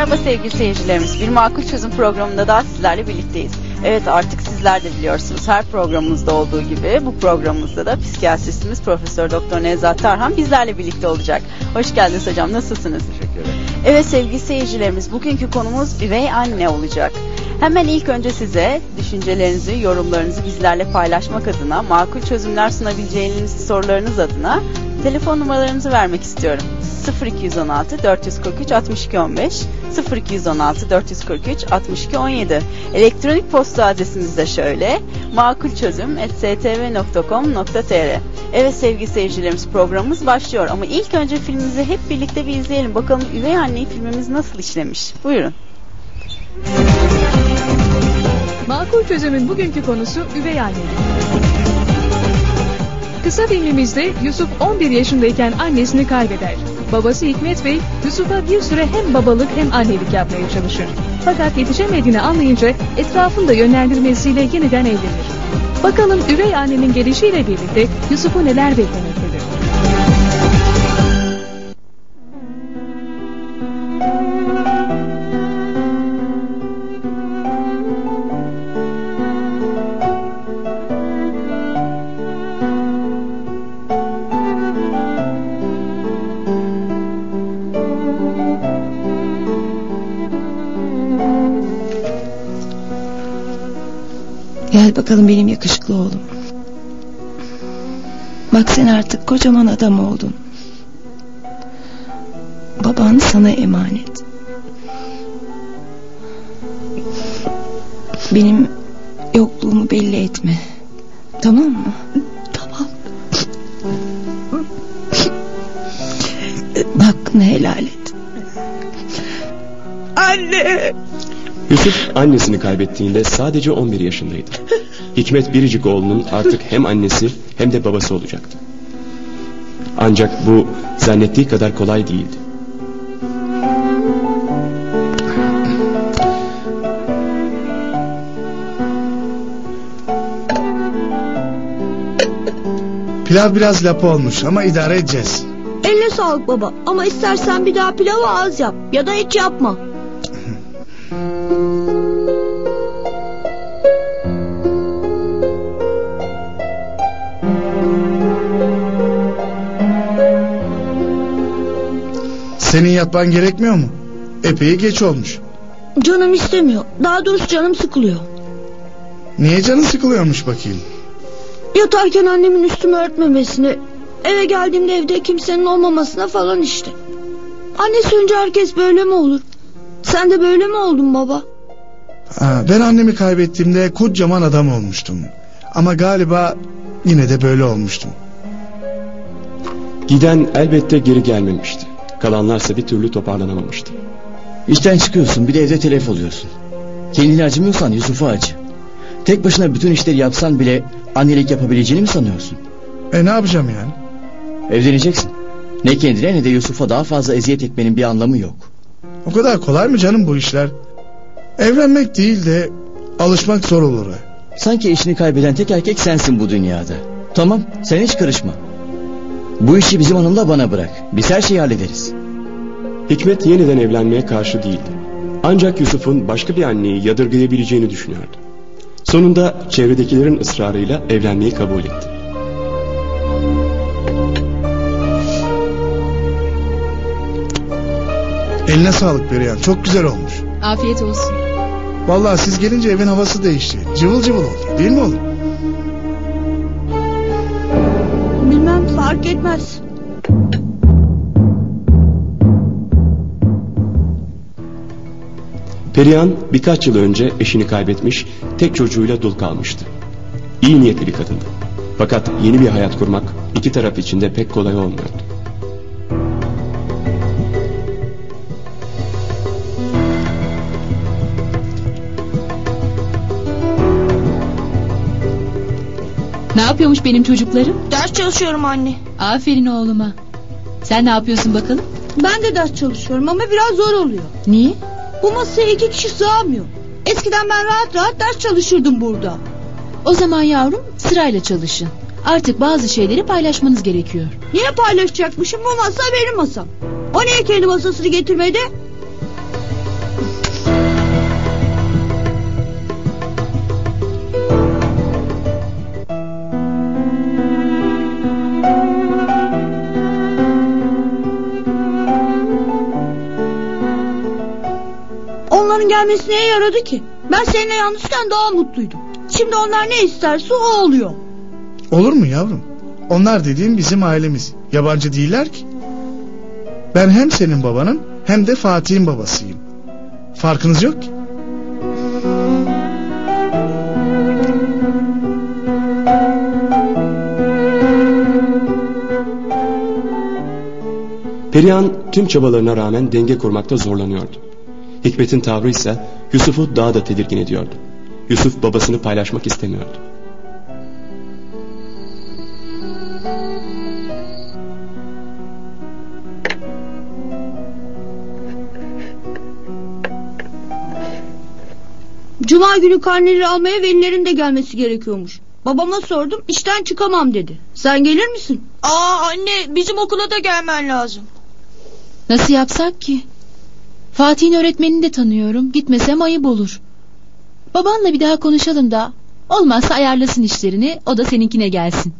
Merhaba sevgili seyircilerimiz. Bir Makul Çözüm programında daha sizlerle birlikteyiz. Evet artık sizler de biliyorsunuz her programımızda olduğu gibi bu programımızda da psikiyatristimiz Profesör Doktor Nevzat Tarhan bizlerle birlikte olacak. Hoş geldiniz hocam nasılsınız? Teşekkür ederim. Evet sevgili seyircilerimiz bugünkü konumuz üvey anne olacak. Hemen ilk önce size düşüncelerinizi, yorumlarınızı bizlerle paylaşmak adına, makul çözümler sunabileceğiniz sorularınız adına telefon numaralarınızı vermek istiyorum. 0216 443 62 15 0216 443 62 17 Elektronik posta adresimiz de şöyle makulçözüm.stv.com.tr Evet sevgili seyircilerimiz programımız başlıyor ama ilk önce filmimizi hep birlikte bir izleyelim. Bakalım Üvey Anne'yi filmimiz nasıl işlemiş? Buyurun. Makul çözümün bugünkü konusu üvey anne. Kısa filmimizde Yusuf 11 yaşındayken annesini kaybeder. Babası Hikmet Bey, Yusuf'a bir süre hem babalık hem annelik yapmaya çalışır. Fakat yetişemediğini anlayınca etrafında yönlendirmesiyle yeniden evlenir. Bakalım üvey annenin gelişiyle birlikte Yusuf'u neler beklemektedir? Bakalım benim yakışıklı oğlum. Bak sen artık kocaman adam oldun. Baban sana emanet. Benim yokluğumu belli etme. Tamam mı? Tamam. Hakkını helal et. Anne. Yusuf annesini kaybettiğinde sadece 11 yaşındaydı. Hikmet Biricik oğlunun artık hem annesi hem de babası olacaktı. Ancak bu zannettiği kadar kolay değildi. Pilav biraz lapa olmuş ama idare edeceğiz. Eline sağlık baba ama istersen bir daha pilavı az yap ya da hiç yapma. Senin yatman gerekmiyor mu? Epey geç olmuş. Canım istemiyor. Daha doğrusu canım sıkılıyor. Niye canın sıkılıyormuş bakayım? Yatarken annemin üstümü örtmemesini, eve geldiğimde evde kimsenin olmamasına falan işte. Annesi önce herkes böyle mi olur? Sen de böyle mi oldun baba? Ha, ben annemi kaybettiğimde kocaman adam olmuştum. Ama galiba yine de böyle olmuştum. Giden elbette geri gelmemişti. Kalanlarsa bir türlü toparlanamamıştı. İşten çıkıyorsun bir de evde telef oluyorsun. Kendini acımıyorsan Yusuf'a acı. Tek başına bütün işleri yapsan bile annelik yapabileceğini mi sanıyorsun? E ne yapacağım yani? Evleneceksin. Ne kendine ne de Yusuf'a daha fazla eziyet etmenin bir anlamı yok. O kadar kolay mı canım bu işler? Evlenmek değil de alışmak zor olur. Sanki eşini kaybeden tek erkek sensin bu dünyada. Tamam sen hiç karışma. Bu işi bizim hanımla bana bırak. Biz her şeyi hallederiz. Hikmet yeniden evlenmeye karşı değildi. Ancak Yusuf'un başka bir anneyi yadırgayabileceğini düşünüyordu. Sonunda çevredekilerin ısrarıyla evlenmeyi kabul etti. Eline sağlık Perihan çok güzel olmuş. Afiyet olsun. Vallahi siz gelince evin havası değişti. Cıvıl cıvıl oldu değil mi oğlum? Fark etmez. Perihan birkaç yıl önce eşini kaybetmiş, tek çocuğuyla dul kalmıştı. İyi niyetli bir kadındı. Fakat yeni bir hayat kurmak iki taraf için de pek kolay olmuyordu. Yapıyormuş benim çocuklarım? Ders çalışıyorum anne. Aferin oğluma. Sen ne yapıyorsun bakalım? Ben de ders çalışıyorum ama biraz zor oluyor. Niye? Bu masaya iki kişi sığamıyor. Eskiden ben rahat rahat ders çalışırdım burada. O zaman yavrum sırayla çalışın. Artık bazı şeyleri paylaşmanız gerekiyor. Niye paylaşacakmışım bu masa benim masam. O niye kendi masasını getirmedi? Onun gelmesi neye yaradı ki? Ben seninle yalnızken daha mutluydum. Şimdi onlar ne isterse o oluyor. Olur mu yavrum? Onlar dediğim bizim ailemiz. Yabancı değiller ki. Ben hem senin babanın hem de Fatih'in babasıyım. Farkınız yok ki. Perihan tüm çabalarına rağmen denge kurmakta zorlanıyordu. Hikmet'in tavrı ise Yusuf'u daha da tedirgin ediyordu. Yusuf babasını paylaşmak istemiyordu. Cuma günü karneleri almaya velilerin de gelmesi gerekiyormuş. Babama sordum işten çıkamam dedi. Sen gelir misin? Aa anne bizim okula da gelmen lazım. Nasıl yapsak ki? Fatih'in öğretmenini de tanıyorum. Gitmesem ayıp olur. Babanla bir daha konuşalım da. Olmazsa ayarlasın işlerini. O da seninkine gelsin.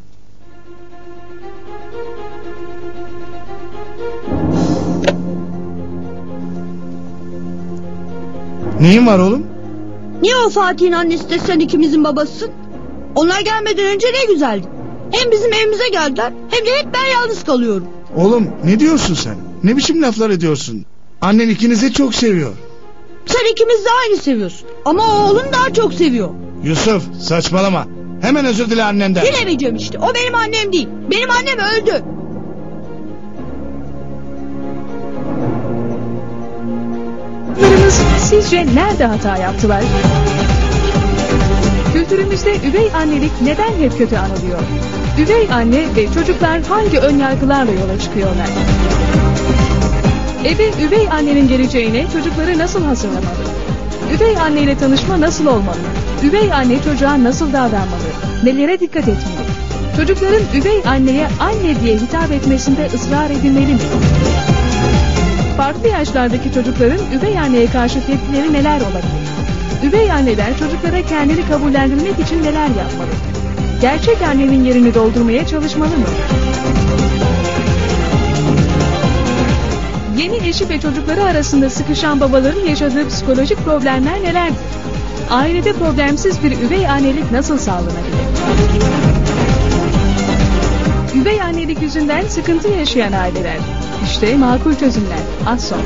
Neyin var oğlum? Niye o Fatih'in annesi de sen ikimizin babasısın? Onlar gelmeden önce ne güzeldi. Hem bizim evimize geldiler hem de hep ben yalnız kalıyorum. Oğlum ne diyorsun sen? Ne biçim laflar ediyorsun? Annen ikinizi çok seviyor. Sen ikimiz de aynı seviyorsun. Ama o oğlum daha çok seviyor. Yusuf saçmalama. Hemen özür dile annenden. Dilemeyeceğim işte. O benim annem değil. Benim annem öldü. Sizce nerede hata yaptılar? Kültürümüzde üvey annelik neden hep kötü anılıyor? Üvey anne ve çocuklar hangi önyargılarla yola çıkıyorlar? Eve üvey annenin geleceğine çocukları nasıl hazırlamalı? Üvey anne ile tanışma nasıl olmalı? Üvey anne çocuğa nasıl davranmalı? Nelere dikkat etmeli? Çocukların üvey anneye anne diye hitap etmesinde ısrar edilmeli mi? Farklı yaşlardaki çocukların üvey anneye karşı tepkileri neler olabilir? Üvey anneler çocuklara kendini kabullendirmek için neler yapmalı? Gerçek annenin yerini doldurmaya çalışmalı mı? Yeni eşi ve çocukları arasında sıkışan babaların yaşadığı psikolojik problemler nelerdir? Ailede problemsiz bir üvey annelik nasıl sağlanabilir? Üvey annelik yüzünden sıkıntı yaşayan aileler. İşte makul çözümler. Az sonra.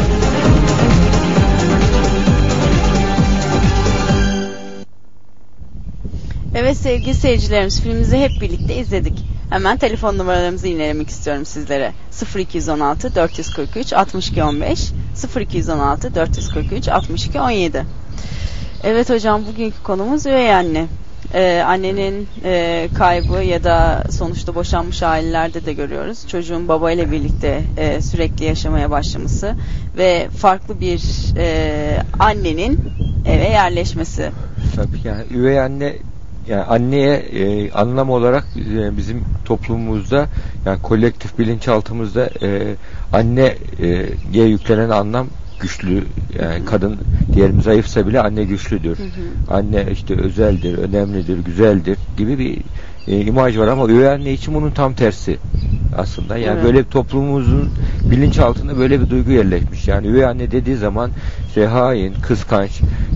Evet sevgili seyircilerimiz filmimizi hep birlikte izledik. Hemen telefon numaralarımızı yinelemek istiyorum sizlere. 0216 443 62 15 0216 443 62 17 Evet hocam bugünkü konumuz üvey anne. Ee, annenin e, kaybı ya da sonuçta boşanmış ailelerde de görüyoruz. Çocuğun babayla birlikte e, sürekli yaşamaya başlaması ve farklı bir e, annenin eve yerleşmesi. Tabii yani üvey anne yani anneye e, anlam olarak e, bizim toplumumuzda yani kolektif bilinçaltımızda e, anneye yüklenen anlam güçlü yani kadın diyelim zayıfsa bile anne güçlüdür. Hı hı. Anne işte özeldir, önemlidir, güzeldir gibi bir e, imaj var ama üvey anne için bunun tam tersi aslında. Yani evet. böyle toplumumuzun bilinçaltında böyle bir duygu yerleşmiş. Yani üvey anne dediği zaman işte hain, kıskanç,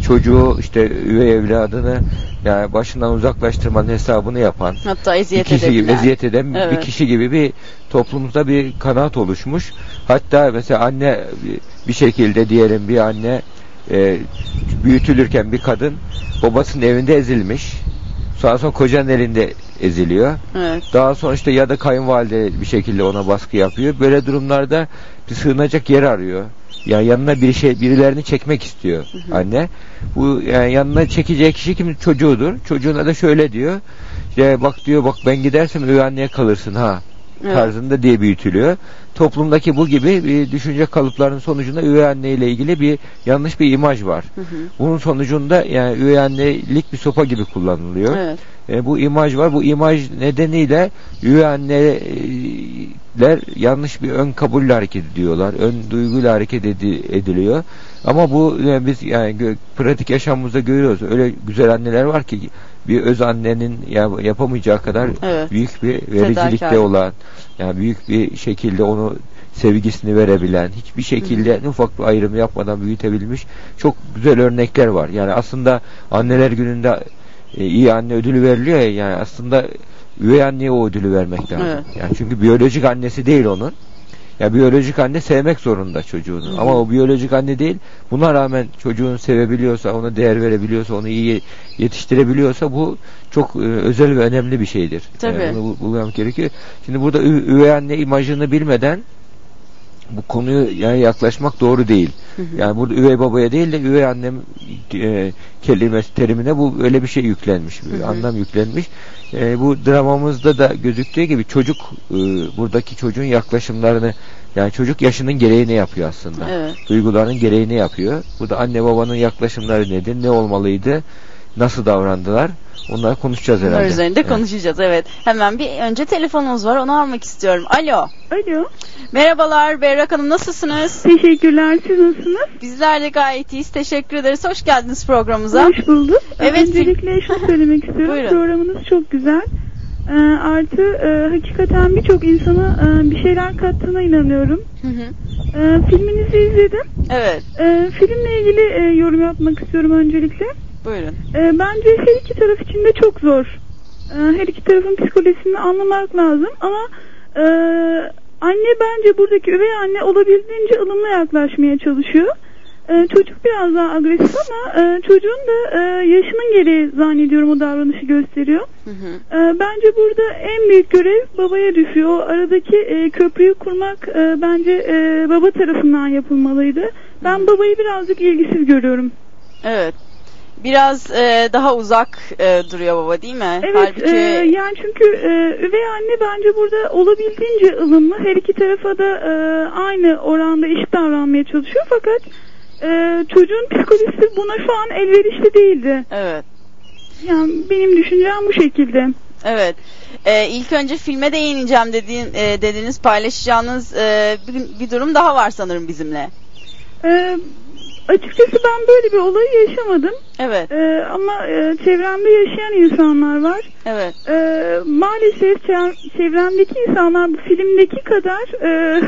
çocuğu işte üvey evladını yani başından uzaklaştırmanın hesabını yapan hatta eziyet bir kişi gibi, eziyet eden evet. bir kişi gibi bir toplumumuzda bir kanaat oluşmuş. Hatta mesela anne bir şekilde diyelim bir anne e, büyütülürken bir kadın babasının evinde ezilmiş. Sonra sonra kocanın elinde eziliyor. Evet. Daha sonra işte ya da kayınvalide bir şekilde ona baskı yapıyor. Böyle durumlarda bir sığınacak yer arıyor. Yani yanına bir şey birilerini çekmek istiyor hı hı. anne. Bu yani yanına çekeceği kişi kim çocuğudur. Çocuğuna da şöyle diyor. İşte bak diyor bak ben gidersem üvey anneye kalırsın ha evet. tarzında diye büyütülüyor. Toplumdaki bu gibi bir düşünce kalıplarının sonucunda üvey anne ile ilgili bir yanlış bir imaj var. Hı hı. Bunun sonucunda yani üvey annelik bir sopa gibi kullanılıyor. Evet. E, bu imaj var. Bu imaj nedeniyle üvey anneler yanlış bir ön kabulle hareket ediyorlar. Ön duyguyla hareket ediliyor. Ama bu yani biz yani pratik yaşamımızda görüyoruz. Öyle güzel anneler var ki bir öz annenin yapamayacağı kadar evet. büyük bir vericilikte olan yani büyük bir şekilde onu sevgisini verebilen, hiçbir şekilde en ufak bir ayrım yapmadan büyütebilmiş çok güzel örnekler var. Yani aslında anneler gününde e, iyi anne ödülü veriliyor ya yani aslında üvey anneye o ödülü vermek lazım. Evet. Yani çünkü biyolojik annesi değil onun. Ya biyolojik anne sevmek zorunda çocuğunu. Hı hı. Ama o biyolojik anne değil. Buna rağmen çocuğunu sevebiliyorsa, ona değer verebiliyorsa, onu iyi yetiştirebiliyorsa bu çok e, özel ve önemli bir şeydir. Tabii. Yani bunu bu- bulmam gerekiyor. Şimdi burada üvey anne imajını bilmeden bu konuyu yani yaklaşmak doğru değil. Hı hı. Yani burada üvey babaya değil de üvey annem e, kelimesi terimine bu öyle bir şey yüklenmiş. Bir Hı hı. anlam yüklenmiş. E, bu dramamızda da gözüktüğü gibi çocuk e, buradaki çocuğun yaklaşımlarını yani çocuk yaşının gereğini yapıyor aslında. Evet. Duygularının gereğini yapıyor. Burada anne babanın yaklaşımları nedir? Ne olmalıydı? Nasıl davrandılar? Onları konuşacağız Bunlar herhalde. üzerinde Evet. konuşacağız evet. Hemen bir önce telefonumuz var onu almak istiyorum. Alo. Alo. Merhabalar Berrak Hanım nasılsınız? Teşekkürler. Siz nasılsınız? Bizler de gayet iyiyiz. Teşekkür ederiz. Hoş geldiniz programımıza. Hoş bulduk. Evet, Öncelikle şunu söylemek istiyorum. Buyurun. Programınız çok güzel. Ee, artı e, hakikaten birçok insana e, bir şeyler kattığına inanıyorum. Hı hı. E, filminizi izledim. Evet. E, filmle ilgili e, yorum yapmak istiyorum öncelikle. Buyurun. E, bence her iki taraf için de çok zor. E, her iki tarafın psikolojisini anlamak lazım ama e, anne bence buradaki üvey anne olabildiğince ılımlı yaklaşmaya çalışıyor. E, çocuk biraz daha agresif ama e, çocuğun da e, yaşının gereği zannediyorum o davranışı gösteriyor. Hı hı. E, bence burada en büyük görev babaya düşüyor. O aradaki e, köprüyü kurmak e, bence e, baba tarafından yapılmalıydı. Ben babayı birazcık ilgisiz görüyorum. Evet. Biraz e, daha uzak e, duruyor baba değil mi? Evet Halbuki e, yani çünkü e, üvey anne bence burada olabildiğince ılımlı her iki tarafa da e, aynı oranda eşit davranmaya çalışıyor fakat e, çocuğun psikolojisi buna şu an elverişli değildi. Evet. Yani benim düşüncem bu şekilde. Evet. E, ilk önce filme değineceğim dediğin, e, dediğiniz paylaşacağınız e, bir, bir durum daha var sanırım bizimle. E, açıkçası ben böyle bir olayı yaşamadım. Evet. E, ama e, çevremde yaşayan insanlar var. Evet. E, maalesef çev- çevremdeki insanlar bu filmdeki kadar e,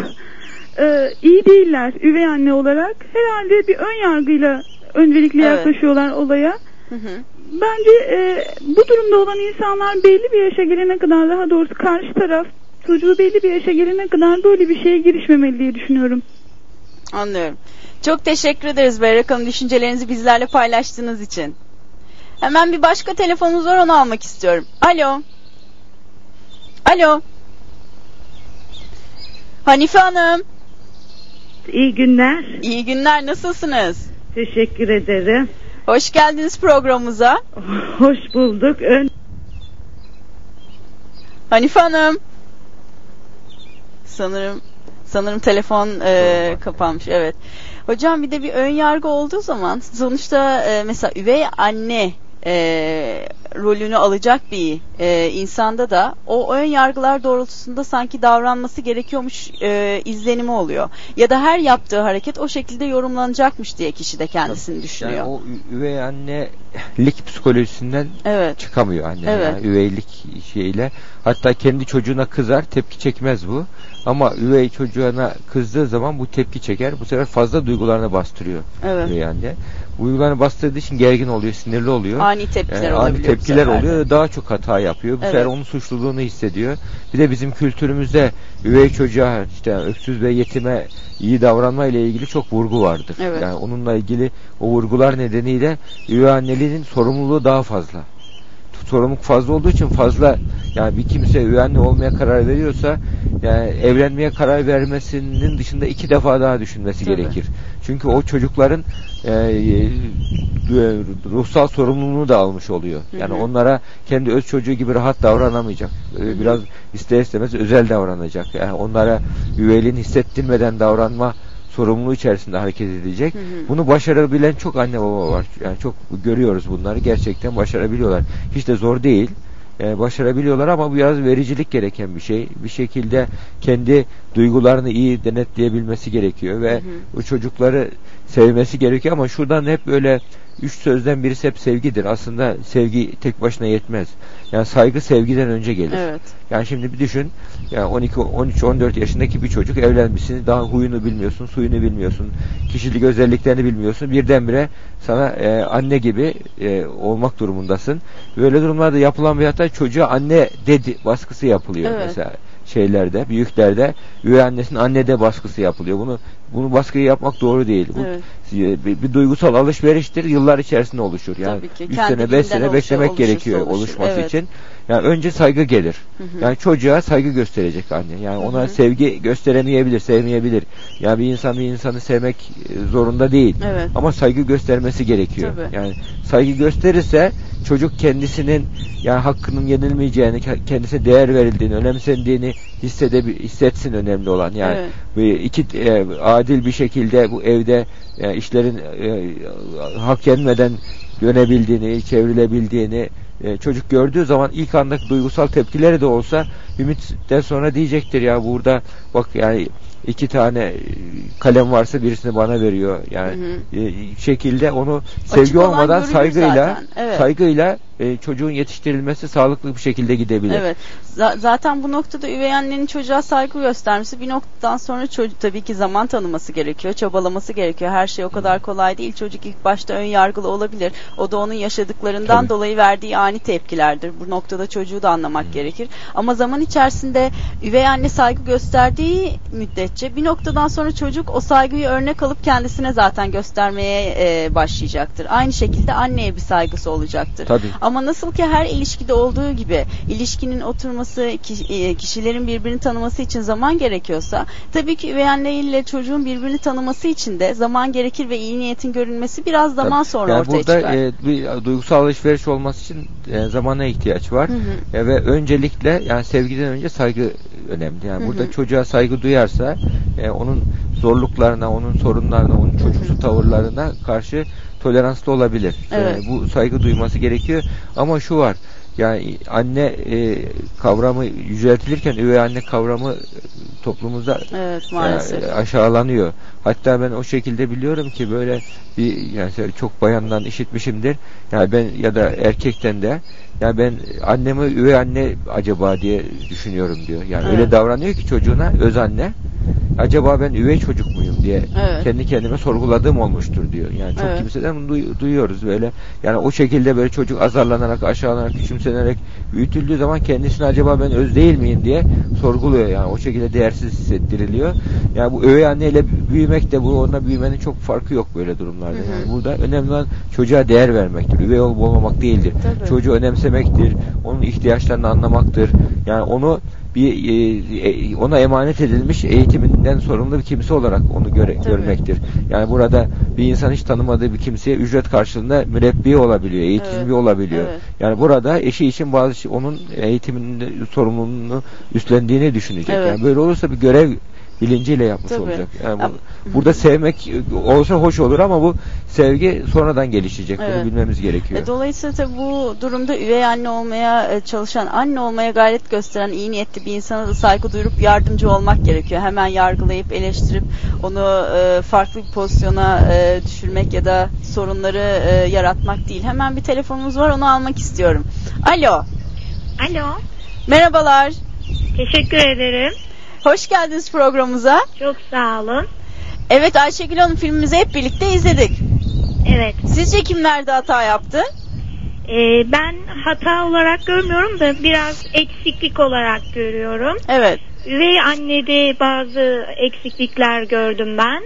e, iyi değiller üvey anne olarak. Herhalde bir ön yargıyla öncelikle Evet. yaklaşıyorlar olaya. Hı hı. Bence e, bu durumda olan insanlar belli bir yaşa gelene kadar daha doğrusu karşı taraf çocuğu belli bir yaşa gelene kadar böyle bir şeye girişmemeli diye düşünüyorum. Anlıyorum. Çok teşekkür ederiz Berrak Hanım düşüncelerinizi bizlerle paylaştığınız için. Hemen bir başka telefonumuz var onu almak istiyorum. Alo. Alo. Hanife Hanım. İyi günler. İyi günler nasılsınız? Teşekkür ederim. Hoş geldiniz programımıza. Hoş bulduk. Ön... Hanife Hanım. Sanırım sanırım telefon e, kapanmış. Evet. Hocam bir de bir ön yargı olduğu zaman sonuçta e, mesela üvey anne e, rolünü alacak bir e, insanda da o ön yargılar doğrultusunda sanki davranması gerekiyormuş e, izlenimi oluyor. Ya da her yaptığı hareket o şekilde yorumlanacakmış diye kişi de kendisini düşünüyor. Yani o üvey annelik psikolojisinden Evet. çıkamıyor anne. Evet. Yani üveylik şeyle. Hatta kendi çocuğuna kızar, tepki çekmez bu. Ama üvey çocuğuna kızdığı zaman bu tepki çeker. Bu sefer fazla duygularını bastırıyor Evet. üvey anne. Bu duygularını bastırdığı için gergin oluyor, sinirli oluyor. Ani tepkiler Yani ani olabiliyor bu tepkiler oluyor. Daha çok hata yapıyor. Bu Evet. sefer onun suçluluğunu hissediyor. Bir de bizim kültürümüzde üvey çocuğa işte öksüz ve yetime iyi davranma ile ilgili çok vurgu vardır. Evet. Yani onunla ilgili o vurgular nedeniyle üvey anneliğin sorumluluğu daha fazla. Sorumluluk fazla olduğu için fazla yani bir kimse üvey anne olmaya karar veriyorsa yani evlenmeye karar vermesinin dışında iki defa daha düşünmesi Tabii. gerekir. Çünkü o çocukların e, e, ruhsal sorumluluğunu da almış oluyor. Yani Hı hı. onlara kendi öz çocuğu gibi rahat davranamayacak. E, Biraz ister istemez özel davranacak. Yani onlara üveyliğini hissettirmeden davranma sorumluluğu içerisinde hareket edecek. Hı hı. Bunu başarabilen çok anne baba var. Yani çok görüyoruz bunları. Gerçekten başarabiliyorlar. Hiç de zor değil. e, başarabiliyorlar ama bu biraz vericilik gereken bir şey. Bir şekilde kendi duygularını iyi denetleyebilmesi gerekiyor ve bu çocukları sevmesi gerekiyor ama şuradan hep böyle üç sözden birisi hep sevgidir. Aslında sevgi tek başına yetmez. Yani saygı sevgiden önce gelir. Evet. Yani şimdi bir düşün. Yani 12 13 14 yaşındaki bir çocuk evlenmişsin. Daha huyunu bilmiyorsun, suyunu bilmiyorsun. Kişilik özelliklerini bilmiyorsun. Birdenbire sana e, anne gibi e, olmak durumundasın. Böyle durumlarda yapılan bir hata çocuğa anne dedi baskısı yapılıyor Evet. mesela şeylerde, büyüklerde üvey annesinin annede baskısı yapılıyor. Bunu bunu baskıyı yapmak doğru değil. Bu Evet. bir, bir duygusal alışveriştir. Yıllar içerisinde oluşur. Yani Tabii ki. 3 Kendi sene 5 bilinden sene beklemek gerekiyor oluşur. oluşması Evet. için. Yani önce saygı gelir. Hı hı. Yani çocuğa saygı gösterecek anne. Yani ona Hı hı. sevgi gösteremeyebilir, sevmeyebilir. Yani bir insan bir insanı sevmek e, zorunda değil. Evet. Ama saygı göstermesi gerekiyor. Tabii. Yani saygı gösterirse çocuk kendisinin yani hakkının yenilmeyeceğini, ke- kendisine değer verildiğini, önemsendiğini hissedebi hissetsin önemli olan. Yani Evet. iki e, adil bir şekilde bu evde e, işlerin e, hak yenmeden dönebildiğini, çevrilebildiğini e, çocuk gördüğü zaman ilk andaki duygusal tepkileri de olsa ümitten sonra diyecektir ya burada bak yani iki tane e, kalem varsa birisini bana veriyor. Yani e, şekilde onu sevgi olan olmadan saygıyla evet. saygıyla e, çocuğun yetiştirilmesi sağlıklı bir şekilde gidebilir. Evet. Z- zaten bu noktada üvey annenin çocuğa saygı göstermesi bir noktadan sonra çocuk tabii ki zaman tanıması gerekiyor, çabalaması gerekiyor. Her şey o kadar kolay değil. Çocuk ilk başta ön yargılı olabilir. O da onun yaşadıklarından Tabii. dolayı verdiği ani tepkilerdir. Bu noktada çocuğu da anlamak gerekir. Ama zaman içerisinde üvey anne saygı gösterdiği müddetçe bir noktadan sonra çocuk o saygıyı örnek alıp kendisine zaten göstermeye e, başlayacaktır. Aynı şekilde anneye bir saygısı olacaktır. Tabii. Ama nasıl ki her ilişkide olduğu gibi ilişkinin oturması, e, kişilerin birbirini tanıması için zaman gerekiyorsa tabii ki üvey anne ile çocuğun birbirini tanıması için de zaman gerekir ve iyi niyetin görünmesi biraz zaman sonra yani ortaya burada çıkar. e, bir duygusal alışveriş olması için e, zamana ihtiyaç var. Hı hı. E, ve öncelikle yani sevgiden önce saygı önemli. Yani Hı burada hı. çocuğa saygı duyarsa e, onun zorluklarına, onun sorunlarına, onun çocuksu tavırlarına karşı toleranslı olabilir. Evet. E, bu saygı duyması gerekiyor. Ama şu var. Yani anne e, kavramı yüceltilirken üvey anne kavramı e, toplumumuzda Evet maalesef. e, aşağılanıyor. Hatta ben o şekilde biliyorum ki böyle bir yani çok bayandan işitmişimdir. Yani ben ya da erkekten de ya ben annemi üvey anne acaba diye düşünüyorum diyor. Yani Evet. öyle davranıyor ki çocuğuna öz anne. Acaba ben üvey çocuk muyum diye Evet. kendi kendime sorguladığım olmuştur diyor. Yani çok Evet. kimseden bunu duy- duyuyoruz böyle. Yani o şekilde böyle çocuk azarlanarak, aşağılanarak, küçümsenerek büyütüldüğü zaman kendisini acaba ben öz değil miyim diye sorguluyor. Yani o şekilde değersiz hissettiriliyor. Yani bu üvey anneyle büyümek de bu onunla büyümenin çok farkı yok böyle durumlarda. Hı hı. Yani burada önemli olan çocuğa değer vermektir. Üvey olup olmamak değildir. Tabii. Çocuğu önemsemektir. Onun ihtiyaçlarını anlamaktır. Yani onu bir e, e, ona emanet edilmiş eğitiminden sorumlu bir kimse olarak onu göre, Tabii. görmektir. Yani burada bir insan hiç tanımadığı bir kimseye ücret karşılığında mürebbi olabiliyor, eğitimci Evet. olabiliyor. Evet. Yani burada eşi için bazı şey, onun eğitiminin sorumluluğunu üstlendiğini düşünecek. Evet. Yani böyle olursa bir görev bilinciyle yapmış Tabii. olacak. Yani bu- burada sevmek olsa hoş olur ama bu sevgi sonradan gelişecek. Evet. Bunu bilmemiz gerekiyor. E, Dolayısıyla tabii bu durumda üvey anne olmaya e, çalışan, anne olmaya gayret gösteren iyi niyetli bir insana da saygı duyurup yardımcı olmak gerekiyor. Hemen yargılayıp eleştirip onu e, farklı bir pozisyona düşürmek ya da sorunları yaratmak değil. Hemen bir telefonumuz var onu almak istiyorum. Alo. Alo. Merhabalar. Teşekkür ederim. Hoş geldiniz programımıza. Çok sağ olun. Evet Ayşegül Hanım filmimizi hep birlikte izledik. Evet. Sizce kim nerede hata yaptı? Ee, ben hata olarak görmüyorum da biraz eksiklik olarak görüyorum. Evet. Üvey annede bazı eksiklikler gördüm ben.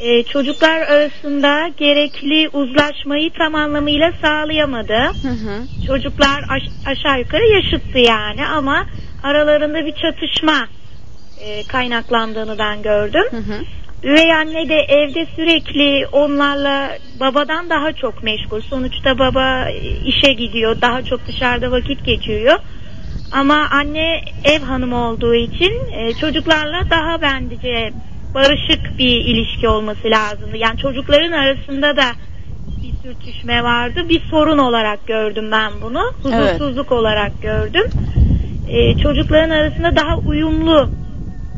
Ee, çocuklar arasında gerekli uzlaşmayı tam anlamıyla sağlayamadı. Hı hı. Çocuklar aş- aşağı yukarı yaşıttı yani ama aralarında bir çatışma e, kaynaklandığını ben gördüm. Hı hı. Üvey anne de evde sürekli onlarla babadan daha çok meşgul. Sonuçta baba e, işe gidiyor, daha çok dışarıda vakit geçiriyor. Ama anne ev hanımı olduğu için e, çocuklarla daha bence barışık bir ilişki olması lazımdı. Yani çocukların arasında da bir sürtüşme vardı. Bir sorun olarak gördüm ben bunu. Huzursuzluk olarak gördüm. Ee, çocukların arasında daha uyumlu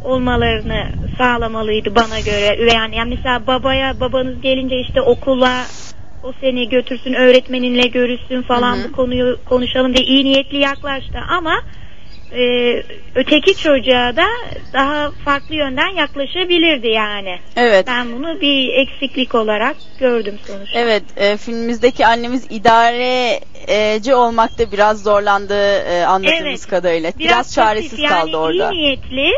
olmalarını sağlamalıydı bana göre. Anne. Yani mesela babaya babanız gelince işte okula o seni götürsün öğretmeninle görüşsün falan Hı hı. bu konuyu konuşalım diye iyi niyetli yaklaştı ama e, öteki çocuğa da daha farklı yönden yaklaşabilirdi yani. Evet. Ben bunu bir eksiklik olarak gördüm sonuçta. Evet, e, filmimizdeki annemiz idareci olmakta biraz zorlandı e, anladığımız Evet. kadarıyla. Biraz, çaresiz pasif, kaldı yani orada. iyi niyetli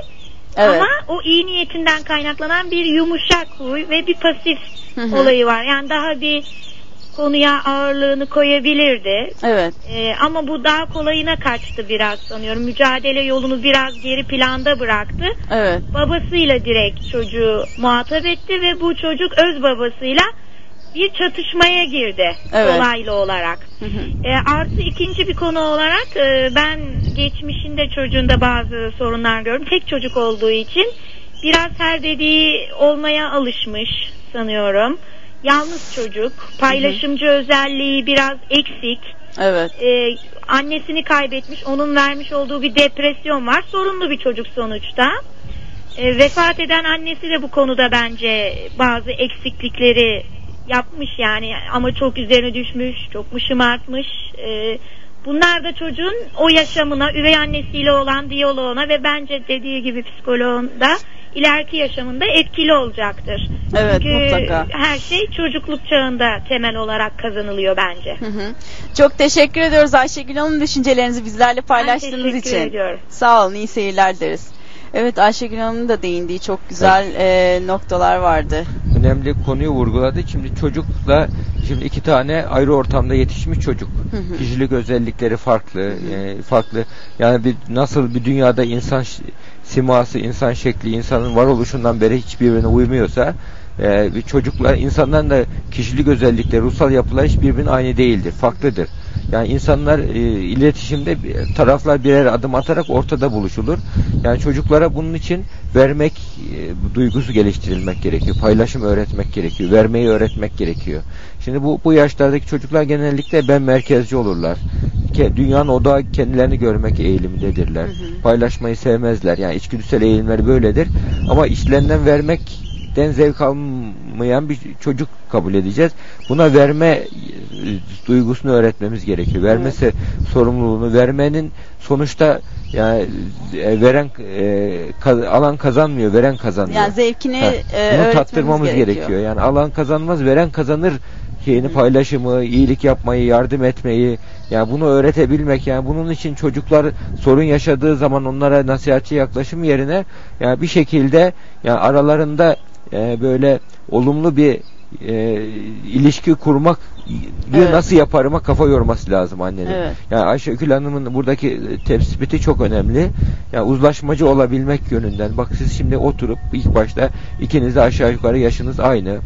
Evet. ama o iyi niyetinden kaynaklanan bir yumuşak huy ve bir pasif Hı hı. olayı var. Yani daha bir konuya ağırlığını koyabilirdi. Evet. Ee, ama bu daha kolayına kaçtı biraz sanıyorum. Mücadele yolunu biraz geri planda bıraktı. Evet. Babasıyla direkt çocuğu muhatap etti ve bu çocuk öz babasıyla bir çatışmaya girdi Evet. dolaylı olarak. Hı hı. E, artı ikinci bir konu olarak e, ben geçmişinde çocuğunda bazı sorunlar gördüm. Tek çocuk olduğu için biraz her dediği olmaya alışmış sanıyorum. Yalnız çocuk, paylaşımcı özelliği biraz eksik. Evet. E, annesini kaybetmiş, onun vermiş olduğu bir depresyon var. Sorunlu bir çocuk sonuçta. E, vefat eden annesi de bu konuda bence bazı eksiklikleri yapmış yani ama çok üzerine düşmüş, çok mu şımartmış. E, bunlar da çocuğun o yaşamına, üvey annesiyle olan diyaloğuna ve bence dediği gibi psikoloğunda ileriki yaşamında etkili olacaktır. Evet, Çünkü mutlaka. her şey çocukluk çağında temel olarak kazanılıyor bence. Hı hı. Çok teşekkür ediyoruz Ayşegül Hanım düşüncelerinizi bizlerle paylaştığınız teşekkür için. ediyorum. Sağ olun, iyi seyirler deriz. Evet Ayşegül Hanım'ın da değindiği çok güzel e, noktalar vardı. önemli konuyu vurguladı. Şimdi çocukla şimdi iki tane ayrı ortamda yetişmiş çocuk. Hı hı. Kişilik özellikleri farklı, e, farklı. Yani bir nasıl bir dünyada insan siması, insan şekli, insanın varoluşundan beri hiçbirbirine uymuyorsa e, bir çocukla insanların da kişilik özellikleri, ruhsal yapılar hiçbirbirine aynı değildir, farklıdır. Yani insanlar e, iletişimde taraflar birer adım atarak ortada buluşulur. Yani çocuklara bunun için vermek e, duygusu geliştirilmek gerekiyor. Paylaşım öğretmek gerekiyor. Vermeyi öğretmek gerekiyor. Şimdi bu bu yaşlardaki çocuklar genellikle ben merkezci olurlar. Ke, dünyanın odağı kendilerini görmek eğilimindedirler. Paylaşmayı sevmezler. Yani içgüdüsel eğilimleri böyledir. Ama işlerinden vermekten zevk almayan bir çocuk kabul edeceğiz. Buna verme duygusunu öğretmemiz gerekiyor. Vermesi sorumluluğunu vermenin sonuçta yani e, veren e, alan kazanmıyor, veren kazanıyor. Yani zevkini Ha, e, Bunu tattırmamız gerekiyor. gerekiyor. Yani alan kazanmaz, veren kazanır şeyini paylaşımı, iyilik yapmayı, yardım etmeyi, yani bunu öğretebilmek yani bunun için çocuklar sorun yaşadığı zaman onlara nasihatçi yaklaşım yerine yani bir şekilde yani aralarında e, böyle olumlu bir e, ilişki kurmak Evet. nasıl yaparıma kafa yorması lazım annenin. Evet. Yani Ayşegül Hanım'ın buradaki tespiti çok önemli. Yani uzlaşmacı olabilmek yönünden. Bak siz şimdi oturup ilk başta ikiniz de aşağı yukarı yaşınız aynı.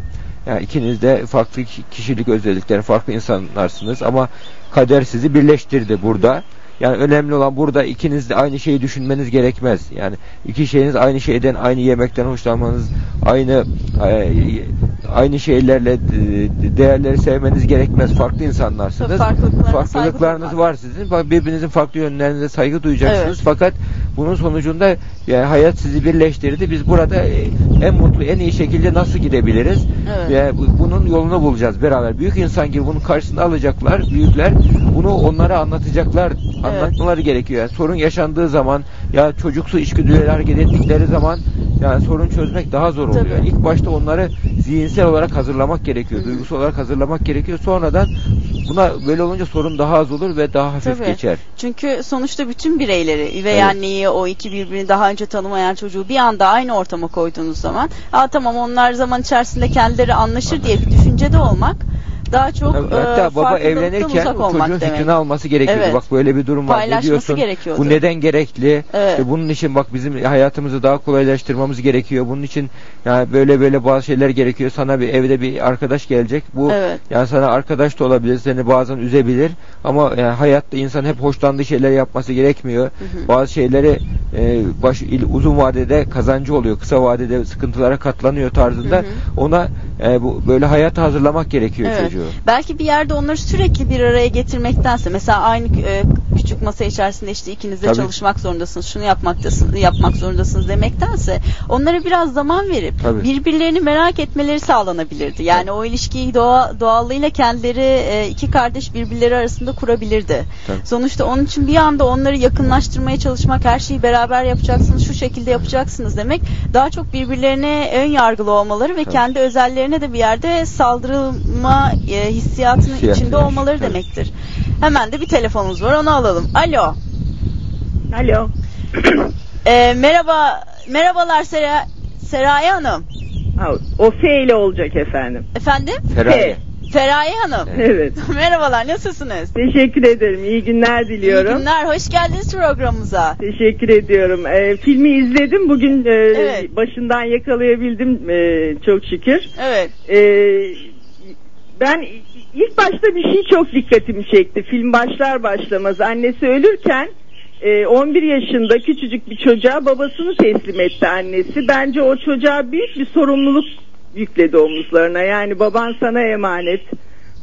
Yani ikiniz de farklı ki- kişilik özellikleri, farklı insanlarsınız ama kader sizi birleştirdi burada. Yani önemli olan burada ikiniz de aynı şeyi düşünmeniz gerekmez. Yani iki şeyiniz aynı şeyden, aynı yemekten hoşlanmanız, aynı e, aynı şeylerle e, değerleri sevmeniz gerekmez. Farklı insanlarsınız. Farklılıklarınız var sizin. Birbirinizin farklı yönlerinize saygı duyacaksınız. Evet. Fakat bunun sonucunda yani hayat sizi birleştirdi. Biz burada e, en mutlu, en iyi şekilde nasıl gidebiliriz? Evet. Ve bu- bunun yolunu bulacağız beraber. Büyük insan gibi bunun karşısında alacaklar, büyükler. Bunu onlara anlatacaklar, anlatmaları gerekiyor. Yani sorun yaşandığı zaman, ya çocuksu içgüdüleri hareket ettikleri zaman yani sorun çözmek daha zor oluyor. Tabii. İlk başta onları zihinsel olarak hazırlamak gerekiyor, duygusal olarak hazırlamak gerekiyor. Sonradan buna böyle olunca sorun daha az olur ve daha hafif Tabii. geçer. Çünkü sonuçta bütün bireyleri, üvey Evet. anneyi, o iki birbirini daha önce tanımayan çocuğu bir anda aynı ortama koyduğunuz zaman, Aa, tamam onlar zaman içerisinde kendileri anlaşır diye bir düşüncede olmak daha çok Tabii, e, Hatta baba evlenirken çocuğun demek. fikrini alması gerekiyordu. Evet. Bak böyle bir durum var. Ne diyorsun? Bu neden gerekli? Evet. İşte bunun için bak bizim hayatımızı daha kolaylaştırmamız gerekiyor. Bunun için yani böyle böyle bazı şeyler gerekiyor. Sana bir evde bir arkadaş gelecek. Bu Evet. yani sana arkadaş da olabilir. Seni bazen üzebilir. Ama yani hayatta insan hep hoşlandığı şeyler yapması gerekmiyor. hı. Bazı şeyleri e, baş, uzun vadede kazancı oluyor. Kısa vadede sıkıntılara katlanıyor tarzında. Hı hı. Ona e, bu böyle hayata hazırlamak gerekiyor Evet. çocuğu. Belki bir yerde onları sürekli bir araya getirmektense mesela aynı e, küçük masa içerisinde işte ikiniz de Tabii. çalışmak zorundasınız, şunu yapmaktasın, yapmak zorundasınız demektense onlara biraz zaman verip Tabii. birbirlerini merak etmeleri sağlanabilirdi. Yani o ilişkiyi doğa, doğallığıyla kendileri e, iki kardeş birbirleri arasında kurabilirdi. Tabii. Sonuçta onun için bir anda onları yakınlaştırmaya çalışmak, her şeyi beraber yapacaksınız, şu şekilde yapacaksınız demek daha çok birbirlerine ön yargılı olmaları ve kendi özellerine de bir yerde saldırılma e, hissiyatının Hissiyatı içinde var, olmaları tabii. demektir. Hemen de bir telefonumuz var, onu alalım. Alo. Alo. E, merhaba, merhabalar Sera, Seraye Hanım. Ha, o F ile olacak efendim. Efendim? Feraye. Feraye Hanım. Evet. Merhabalar, nasılsınız? Teşekkür ederim. İyi günler diliyorum. İyi günler, hoş geldiniz programımıza. Teşekkür ediyorum. Ee, filmi izledim. Bugün e, Evet. başından yakalayabildim e, çok şükür. Evet. Ee, ben ilk başta bir şey çok dikkatimi çekti. Film başlar başlamaz annesi ölürken e, 11 yaşında küçücük bir çocuğa babasını teslim etti annesi. Bence o çocuğa büyük bir sorumluluk yükledi omuzlarına. Yani baban sana emanet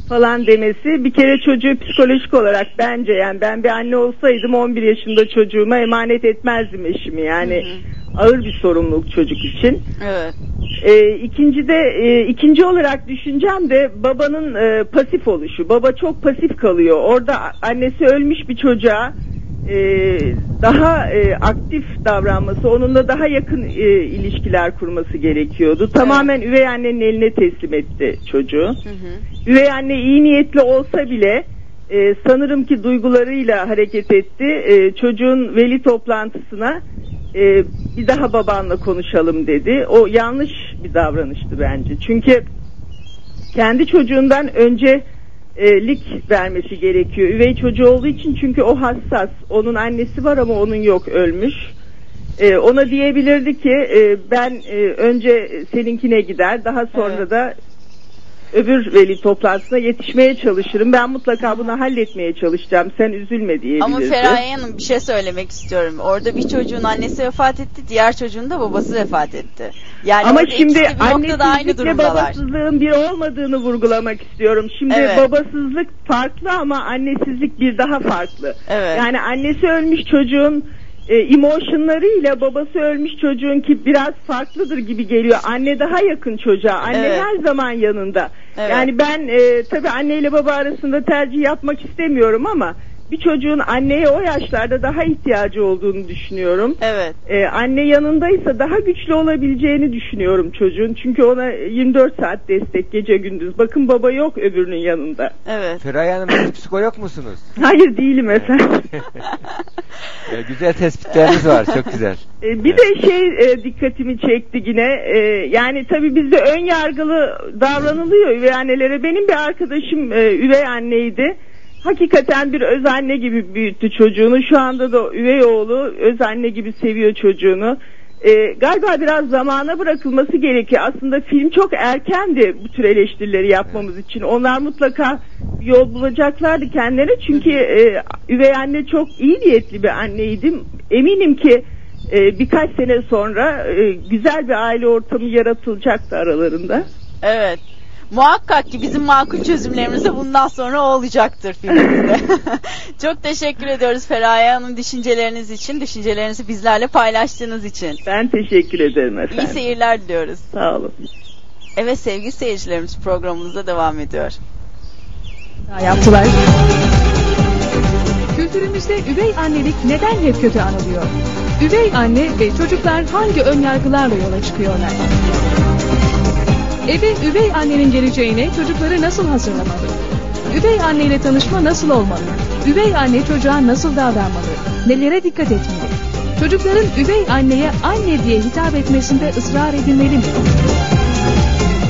falan demesi bir kere çocuğu psikolojik olarak bence yani ben bir anne olsaydım 11 yaşında çocuğuma emanet etmezdim eşimi yani ağır bir sorumluluk çocuk için. Evet. E, ikinci de e, ikinci olarak düşüncem de babanın e, pasif oluşu. Baba çok pasif kalıyor. Orada annesi ölmüş bir çocuğa e, daha e, aktif davranması, onunla daha yakın e, ilişkiler kurması gerekiyordu. Tamamen üvey annenin eline teslim etti çocuğu. Üvey anne iyi niyetli olsa bile e, sanırım ki duygularıyla hareket etti. E, çocuğun veli toplantısına e, bir daha babanla konuşalım dedi. O yanlış bir davranıştı bence. Çünkü kendi çocuğundan önce lik vermesi gerekiyor. Üvey çocuğu olduğu için çünkü o hassas. Onun annesi var ama onun yok ölmüş. E, ona diyebilirdi ki e, ben e, önce seninkine gider daha sonra da öbür veli toplantısına yetişmeye çalışırım. Ben mutlaka bunu halletmeye çalışacağım. Sen üzülme diyebilirdi. Ama Feraye Hanım bir şey söylemek istiyorum. Orada bir çocuğun annesi vefat etti, diğer çocuğun da babası vefat etti. Yani Ama şimdi annesizlikle babasızlığın bir olmadığını vurgulamak istiyorum. Şimdi Evet. babasızlık farklı ama annesizlik bir daha farklı. Evet. Yani annesi ölmüş çocuğun e, emotionlarıyla babası ölmüş çocuğun ki biraz farklıdır gibi geliyor. Anne daha yakın çocuğa. Anne Evet. her zaman yanında. Evet. Yani ben e, tabii anneyle baba arasında tercih yapmak istemiyorum ama bir çocuğun anneye o yaşlarda daha ihtiyacı olduğunu düşünüyorum. Evet. Ee, anne yanındaysa daha güçlü olabileceğini düşünüyorum çocuğun. Çünkü ona 24 saat destek gece gündüz. Bakın baba yok öbürünün yanında. Evet. Feraye Hanım siz psikolog musunuz? Hayır değilim efendim. E, güzel tespitleriniz var çok güzel. Ee, bir de şey e, dikkatimi çekti yine. Ee, yani tabii bizde ön yargılı davranılıyor üvey annelere. Benim bir arkadaşım e, üvey anneydi. Hakikaten bir öz anne gibi büyüttü çocuğunu. Şu anda da üvey oğlu öz anne gibi seviyor çocuğunu. Ee, galiba biraz zamana bırakılması gerekiyor. Aslında film çok erkendi bu tür eleştirileri yapmamız için. Onlar mutlaka yol bulacaklardı kendilerine. Çünkü e, üvey anne çok iyi niyetli bir anneydi. Eminim ki e, birkaç sene sonra e, güzel bir aile ortamı yaratılacaktı aralarında. Evet. Muhakkak ki bizim makul çözümlerimiz de bundan sonra olacaktır filmimizde. Çok teşekkür ediyoruz Feraye Hanım düşünceleriniz için, düşüncelerinizi bizlerle paylaştığınız için. Ben teşekkür ederim İyi efendim. seyirler diliyoruz. Sağ olun. Evet sevgili seyircilerimiz programımızda devam ediyor. yaptılar. Kültürümüzde üvey annelik neden hep kötü anılıyor? Üvey anne ve çocuklar hangi önyargılarla yola çıkıyorlar? Eve üvey annenin geleceğine çocukları nasıl hazırlamalı? Üvey anneyle tanışma nasıl olmalı? Üvey anne çocuğa nasıl davranmalı? Nelere dikkat etmeli? Çocukların üvey anneye anne diye hitap etmesinde ısrar edilmeli mi?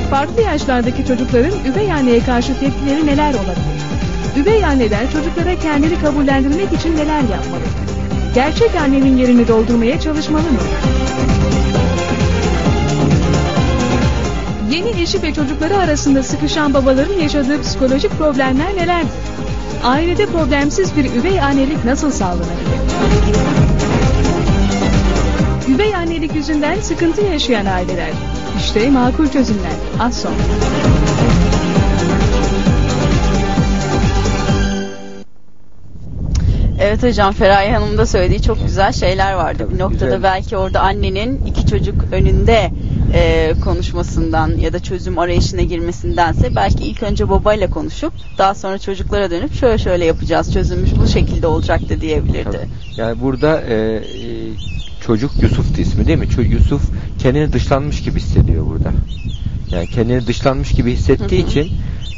Farklı yaşlardaki çocukların üvey anneye karşı tepkileri neler olabilir? Üvey anneler çocuklara kendini kabullendirmek için neler yapmalı? Gerçek annenin yerini doldurmaya çalışmalı mı? Yeni eşi ve çocukları arasında sıkışan babaların yaşadığı psikolojik problemler nelerdir? Ailede problemsiz bir üvey annelik nasıl sağlanabilir? Üvey annelik yüzünden sıkıntı yaşayan aileler. İşte makul çözümler. Az sonra. Evet hocam Feraye Hanım da söylediği çok güzel şeyler vardı. bir noktada güzel. belki orada annenin iki çocuk önünde e, konuşmasından ya da çözüm arayışına girmesindense belki ilk önce babayla konuşup daha sonra çocuklara dönüp şöyle şöyle yapacağız çözülmüş bu şekilde olacaktı diyebilirdi. Yani burada e, e, çocuk Yusuf'tu ismi değil mi? Yusuf kendini dışlanmış gibi hissediyor burada. Yani kendini dışlanmış gibi hissettiği için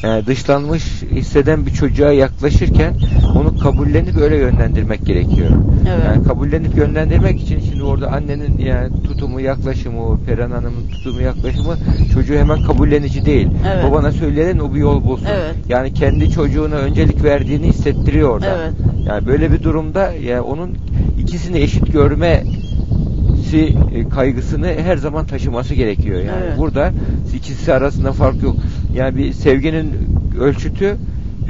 yani dışlanmış hisseden bir çocuğa yaklaşırken onu kabullenip öyle yönlendirmek gerekiyor. Evet. Yani kabullenip yönlendirmek için şimdi orada annenin yani tutumu, yaklaşımı, Peren Hanım'ın tutumu, yaklaşımı çocuğu hemen kabullenici değil. Evet. Babana söyleyelim o bir yol bulsun. Evet. Yani kendi çocuğuna öncelik verdiğini hissettiriyor orada. Evet. Yani böyle bir durumda yani onun ikisini eşit görme e, kaygısını her zaman taşıması gerekiyor. Yani Evet. burada ikisi arasında fark yok. Yani bir sevginin ölçütü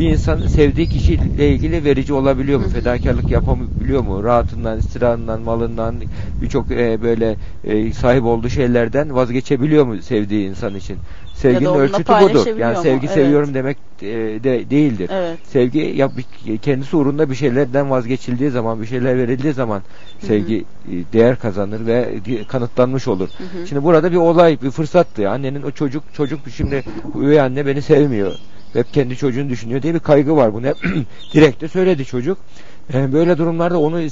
bir insanın sevdiği kişiyle ilgili verici olabiliyor mu? Fedakarlık yapabiliyor mu? Rahatından, istirahından, malından, birçok e, böyle e, sahip olduğu şeylerden vazgeçebiliyor mu sevdiği insan için? Sevginin ölçütü budur. Yani mu? sevgi Evet. seviyorum demek e, de değildir. Evet. Sevgi yap, kendisi uğrunda bir şeylerden vazgeçildiği zaman, bir şeyler verildiği zaman sevgi e, değer kazanır ve kanıtlanmış olur. hı. Şimdi burada bir olay, bir fırsattı. Annenin o çocuk, çocuk şimdi üvey anne beni sevmiyor. Hep kendi çocuğunu düşünüyor diye bir kaygı var. Bunu hep direkt de söyledi çocuk. E, böyle durumlarda onu e,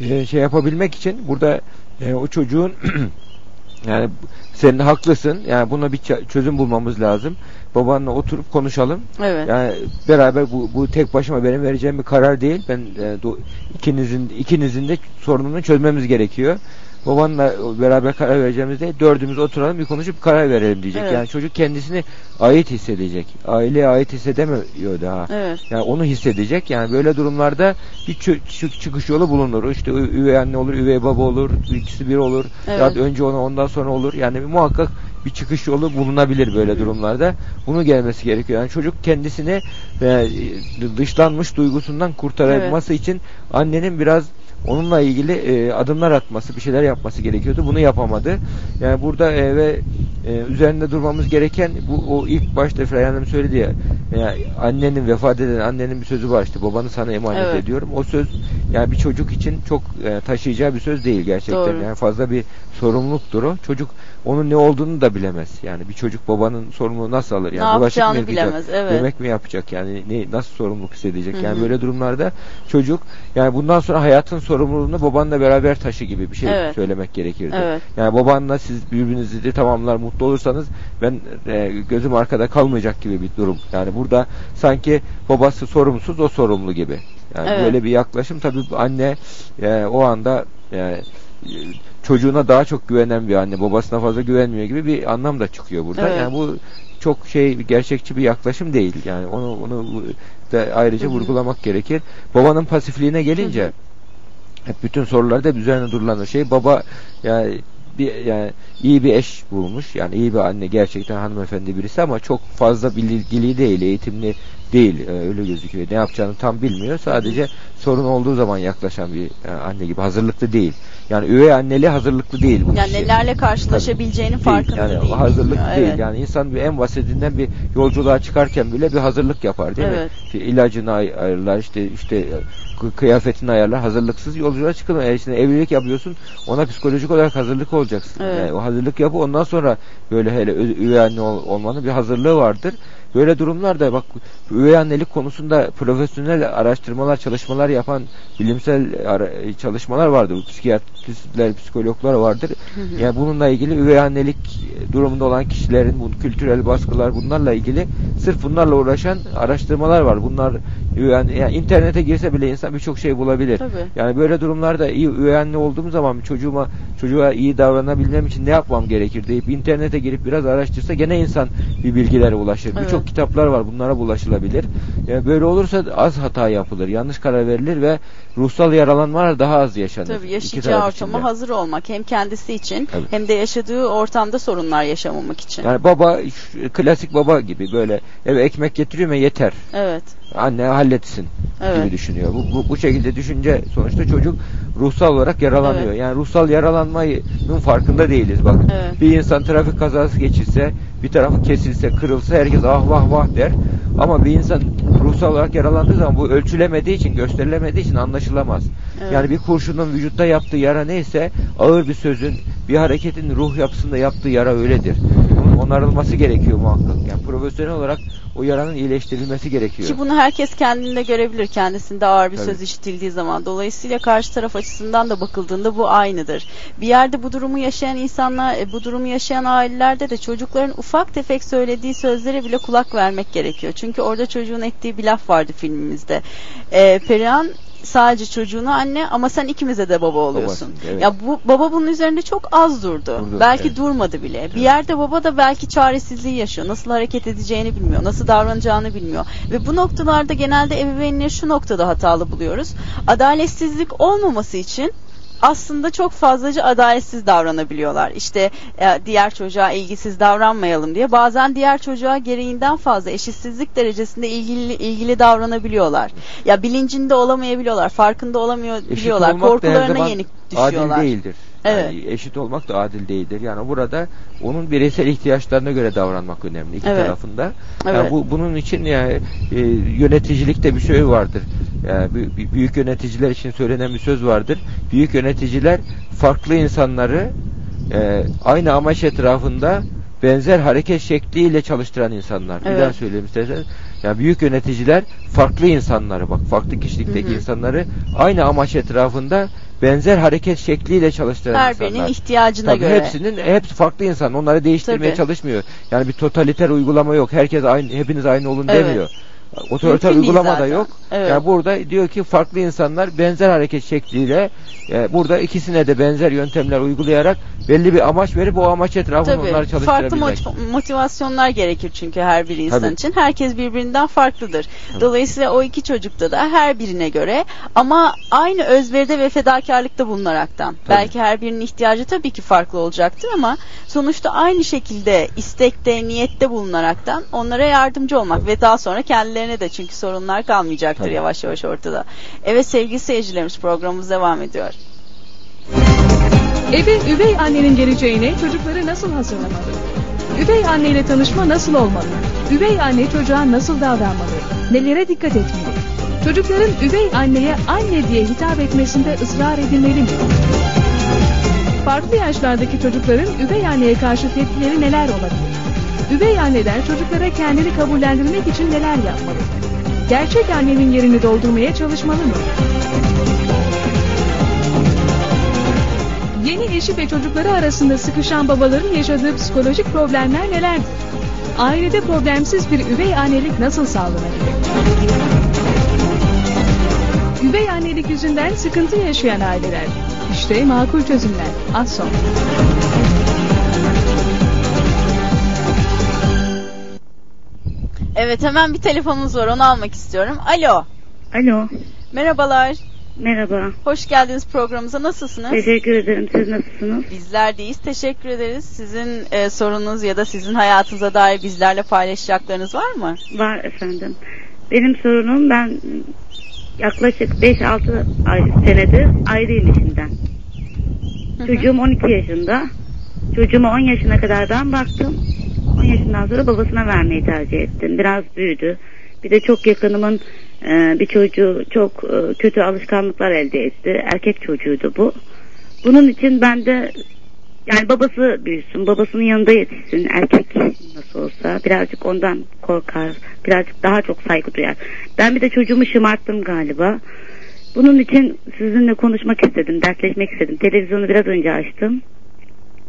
e, şey yapabilmek için burada e, o çocuğun yani sen haklısın. Yani buna bir çözüm bulmamız lazım. Babanla oturup konuşalım. Evet. Yani beraber bu, bu tek başıma benim vereceğim bir karar değil. Ben e, do- ikinizin ikinizin de sorununu çözmemiz gerekiyor. Babanla beraber karar vereceğimizde dördümüz oturalım bir konuşup karar verelim diyecek. Evet. Yani çocuk kendisini ait hissedecek. Aileye ait hissedemiyor daha. Evet. Yani onu hissedecek. Yani böyle durumlarda bir çıkış yolu bulunur. İşte üvey anne olur, üvey baba olur, ikisi bir olur. Evet. Ya önce ona ondan sonra olur. Yani muhakkak bir çıkış yolu bulunabilir böyle durumlarda. Bunu gelmesi gerekiyor. Yani çocuk kendisini e, dışlanmış duygusundan kurtarması için annenin biraz onunla ilgili e, adımlar atması, bir şeyler yapması gerekiyordu. Bunu yapamadı. Yani burada e, ve e, üzerinde durmamız gereken bu o ilk başta Freya Hanım söyledi ya yani annenin vefat eden annenin bir sözü var işte babanı sana emanet Evet. ediyorum. O söz yani bir çocuk için çok e, taşıyacağı bir söz değil gerçekten. Doğru. Yani fazla bir sorumluluktur o. Çocuk onun ne olduğunu da bilemez. Yani bir çocuk babanın sorumluluğu nasıl alır? Yani Ne mı yapacağını yıkayacak, bilemez, evet. Yemek mi yapacak? Yani ne nasıl sorumluluk hissedecek? Yani böyle durumlarda çocuk yani bundan sonra hayatın sorumluluğunu babanla beraber taşı gibi bir şey Evet. söylemek gerekirdi. Evet. Yani babanla siz birbirinizi de tamamlar mutlu olursanız ben e, gözüm arkada kalmayacak gibi bir durum. Yani burada sanki babası sorumsuz o sorumlu gibi. Yani Evet. böyle bir yaklaşım tabii anne e, o anda e, çocuğuna daha çok güvenen bir anne babasına fazla güvenmiyor gibi bir anlam da çıkıyor burada. Evet. Yani bu çok şey gerçekçi bir yaklaşım değil. Yani onu onu da ayrıca Hı hı. vurgulamak gerekir. Babanın pasifliğine gelince hep bütün sorularda üzerine durulan şey baba yani bir yani iyi bir eş bulmuş. Yani iyi bir anne gerçekten hanımefendi birisi ama çok fazla bilgili değil, eğitimli değil. Ee, öyle gözüküyor. Ne yapacağını tam bilmiyor. Sadece sorun olduğu zaman yaklaşan bir e, anne gibi. Hazırlıklı değil. Yani üvey anneli hazırlıklı değil bu Yani kişi. nelerle karşılaşabileceğinin Değil. farkında yani değil. hazırlık Evet. değil. Yani insan bir en basitinden bir yolculuğa çıkarken bile bir hazırlık yapar değil Evet. mi? İşte ilacını ay- ayarlar, işte işte e, kı- kıyafetini ayarlar. Hazırlıksız yolculuğa çıkılmıyor. Eğer şimdi evlilik yapıyorsun ona psikolojik olarak hazırlık olacaksın. Evet. Yani o hazırlık yapı ondan sonra böyle hele üvey anne ol- olmanın bir hazırlığı vardır. Böyle durumlarda bak üvey annelik konusunda profesyonel araştırmalar, çalışmalar yapan bilimsel çalışmalar vardır. Psikiyatristler, psikologlar vardır. hı. Yani bununla ilgili üvey annelik durumunda olan kişilerin bu kültürel baskılar bunlarla ilgili sırf bunlarla uğraşan araştırmalar var. Bunlar anne, yani internete girse bile insan birçok şey bulabilir. Tabii. Yani böyle durumlarda iyi üvey anne olduğum zaman çocuğuma çocuğa iyi davranabilmem için ne yapmam gerekir deyip internete girip biraz araştırsa gene insan bir bilgilere ulaşır. Evet. Birçok çok kitaplar var. Bunlara bulaşılabilir. Yani böyle olursa az hata yapılır. Yanlış karar verilir ve ruhsal yaralanmalar daha az yaşanır. Tabii yaşayacağı ortama içinde. hazır olmak hem kendisi için Tabii. hem de yaşadığı ortamda sorunlar yaşamamak için. Yani baba klasik baba gibi böyle eve ekmek getiriyor mu yeter. Evet. Anne halletsin Evet. gibi düşünüyor. Bu, bu, bu şekilde düşünce sonuçta çocuk ruhsal olarak yaralanıyor. Evet. Yani ruhsal yaralanmanın farkında değiliz. Bak Evet. bir insan trafik kazası geçirse bir tarafı kesilse kırılsa herkes ah vah vah der. Ama bir insan ruhsal olarak yaralandığı zaman bu ölçülemediği için gösterilemediği için anlaşılamaz. Evet. Yani bir kurşunun vücutta yaptığı yara neyse ağır bir sözün bir hareketin ruh yapısında yaptığı yara öyledir. Bunun onarılması gerekiyor muhakkak. Yani profesyonel olarak o yaranın iyileştirilmesi gerekiyor. Ki bunu herkes kendinde görebilir kendisinde ağır bir Tabii. söz işitildiği zaman. Dolayısıyla karşı taraf açısından da bakıldığında bu aynıdır. Bir yerde bu durumu yaşayan insanlar, e, bu durumu yaşayan ailelerde de çocukların ufak tefek söylediği sözlere bile kulak vermek gerekiyor. Çünkü orada çocuğun ettiği bir laf vardı filmimizde. Ee, Perihan sadece çocuğuna anne ama sen ikimize de baba oluyorsun. Babasın, evet. Ya bu baba bunun üzerinde çok az durdu. Durdu, belki evet. durmadı bile. Bir yerde baba da belki çaresizliği yaşıyor. Nasıl hareket edeceğini bilmiyor. Nasıl davranacağını bilmiyor. Ve bu noktalarda genelde ebeveynleri şu noktada hatalı buluyoruz. Adaletsizlik olmaması için aslında çok fazlaca adaletsiz davranabiliyorlar. İşte e, diğer çocuğa ilgisiz davranmayalım diye. Bazen diğer çocuğa gereğinden fazla eşitsizlik derecesinde ilgili ilgili davranabiliyorlar. Ya bilincinde olamayabiliyorlar, farkında olamıyor biliyorlar. Korkularına yenik düşüyorlar. Adil değildir. Evet. Yani eşit olmak da adil değildir. Yani burada onun bireysel ihtiyaçlarına göre davranmak önemli iki Evet. tarafında. Evet. Yani bu bunun için yani e, yöneticilikte bir şey vardır. Yani bü- bü- büyük yöneticiler için söylenen bir söz vardır. Büyük yöneticiler farklı insanları e, aynı amaç etrafında benzer hareket şekliyle çalıştıran insanlar. Bir Evet. daha söyleyeyim isterseniz. Yani büyük yöneticiler farklı insanları bak farklı kişilikteki Hı hı. insanları aynı amaç etrafında benzer hareket şekliyle çalıştıran Her insanlar. birinin ihtiyacına Tabii göre. Hepsinin hepsi farklı insan. Onları değiştirmeye Tabii. çalışmıyor. Yani bir totaliter uygulama yok. Herkes aynı hepiniz aynı olun Evet. demiyor. Otoriter Mümkün uygulama da yok. Evet. Yani burada diyor ki farklı insanlar benzer hareket şekliyle e, burada ikisine de benzer yöntemler uygulayarak belli bir amaç verip o amaç etrafında onları Tabii farklı çalıştırabilmek. motiv- motivasyonlar gerekir çünkü her bir insan Tabii. için. Herkes birbirinden farklıdır. Dolayısıyla o iki çocukta da her birine göre ama aynı özveride ve fedakarlıkta bulunaraktan. Belki her birinin ihtiyacı tabii ki farklı olacaktır ama sonuçta aynı şekilde istekte, niyette bulunaraktan onlara yardımcı olmak ve daha sonra kendilerine de çünkü sorunlar kalmayacaktır Tabii. yavaş yavaş ortada. Evet sevgili seyircilerimiz programımız devam ediyor. Eve üvey annenin geleceğine çocukları nasıl hazırlamalı? Üvey anneyle tanışma nasıl olmalı? Üvey anne çocuğa nasıl davranmalı? Nelere dikkat etmeli? Çocukların üvey anneye anne diye hitap etmesinde ısrar edilmeli mi? Farklı yaşlardaki çocukların üvey anneye karşı tepkileri neler olabilir? Üvey anneler çocuklara kendini kabullendirmek için neler yapmalı? Gerçek annenin yerini doldurmaya çalışmalı mı? Yeni eşi ve çocukları arasında sıkışan babaların yaşadığı psikolojik problemler nelerdir? Ailede problemsiz bir üvey annelik nasıl sağlanabilir? Üvey annelik yüzünden sıkıntı yaşayan aileler. İşte makul çözümler. Az sonra. Evet hemen bir telefonumuz var onu almak istiyorum. Alo. Alo. Merhabalar. Merhaba. Hoş geldiniz programımıza. Nasılsınız? Teşekkür ederim. Siz nasılsınız? Bizler deyiz. Teşekkür ederiz. Sizin e, sorunuz ya da sizin hayatınıza dair bizlerle paylaşacaklarınız var mı? Var efendim. Benim sorunum ben yaklaşık 5-6 ay senedir ayrıyım eşimden. Çocuğum 12 yaşında. Çocuğuma 10 yaşına kadar ben baktım. 10 yaşından sonra babasına vermeyi tercih ettim. Biraz büyüdü. Bir de çok yakınımın e, bir çocuğu çok e, kötü alışkanlıklar elde etti. Erkek çocuğuydu bu. Bunun için ben de yani babası büyüsün, babasının yanında yetişsin, erkek nasıl olsa birazcık ondan korkar, birazcık daha çok saygı duyar. Ben bir de çocuğumu şımarttım galiba. Bunun için sizinle konuşmak istedim, dertleşmek istedim. Televizyonu biraz önce açtım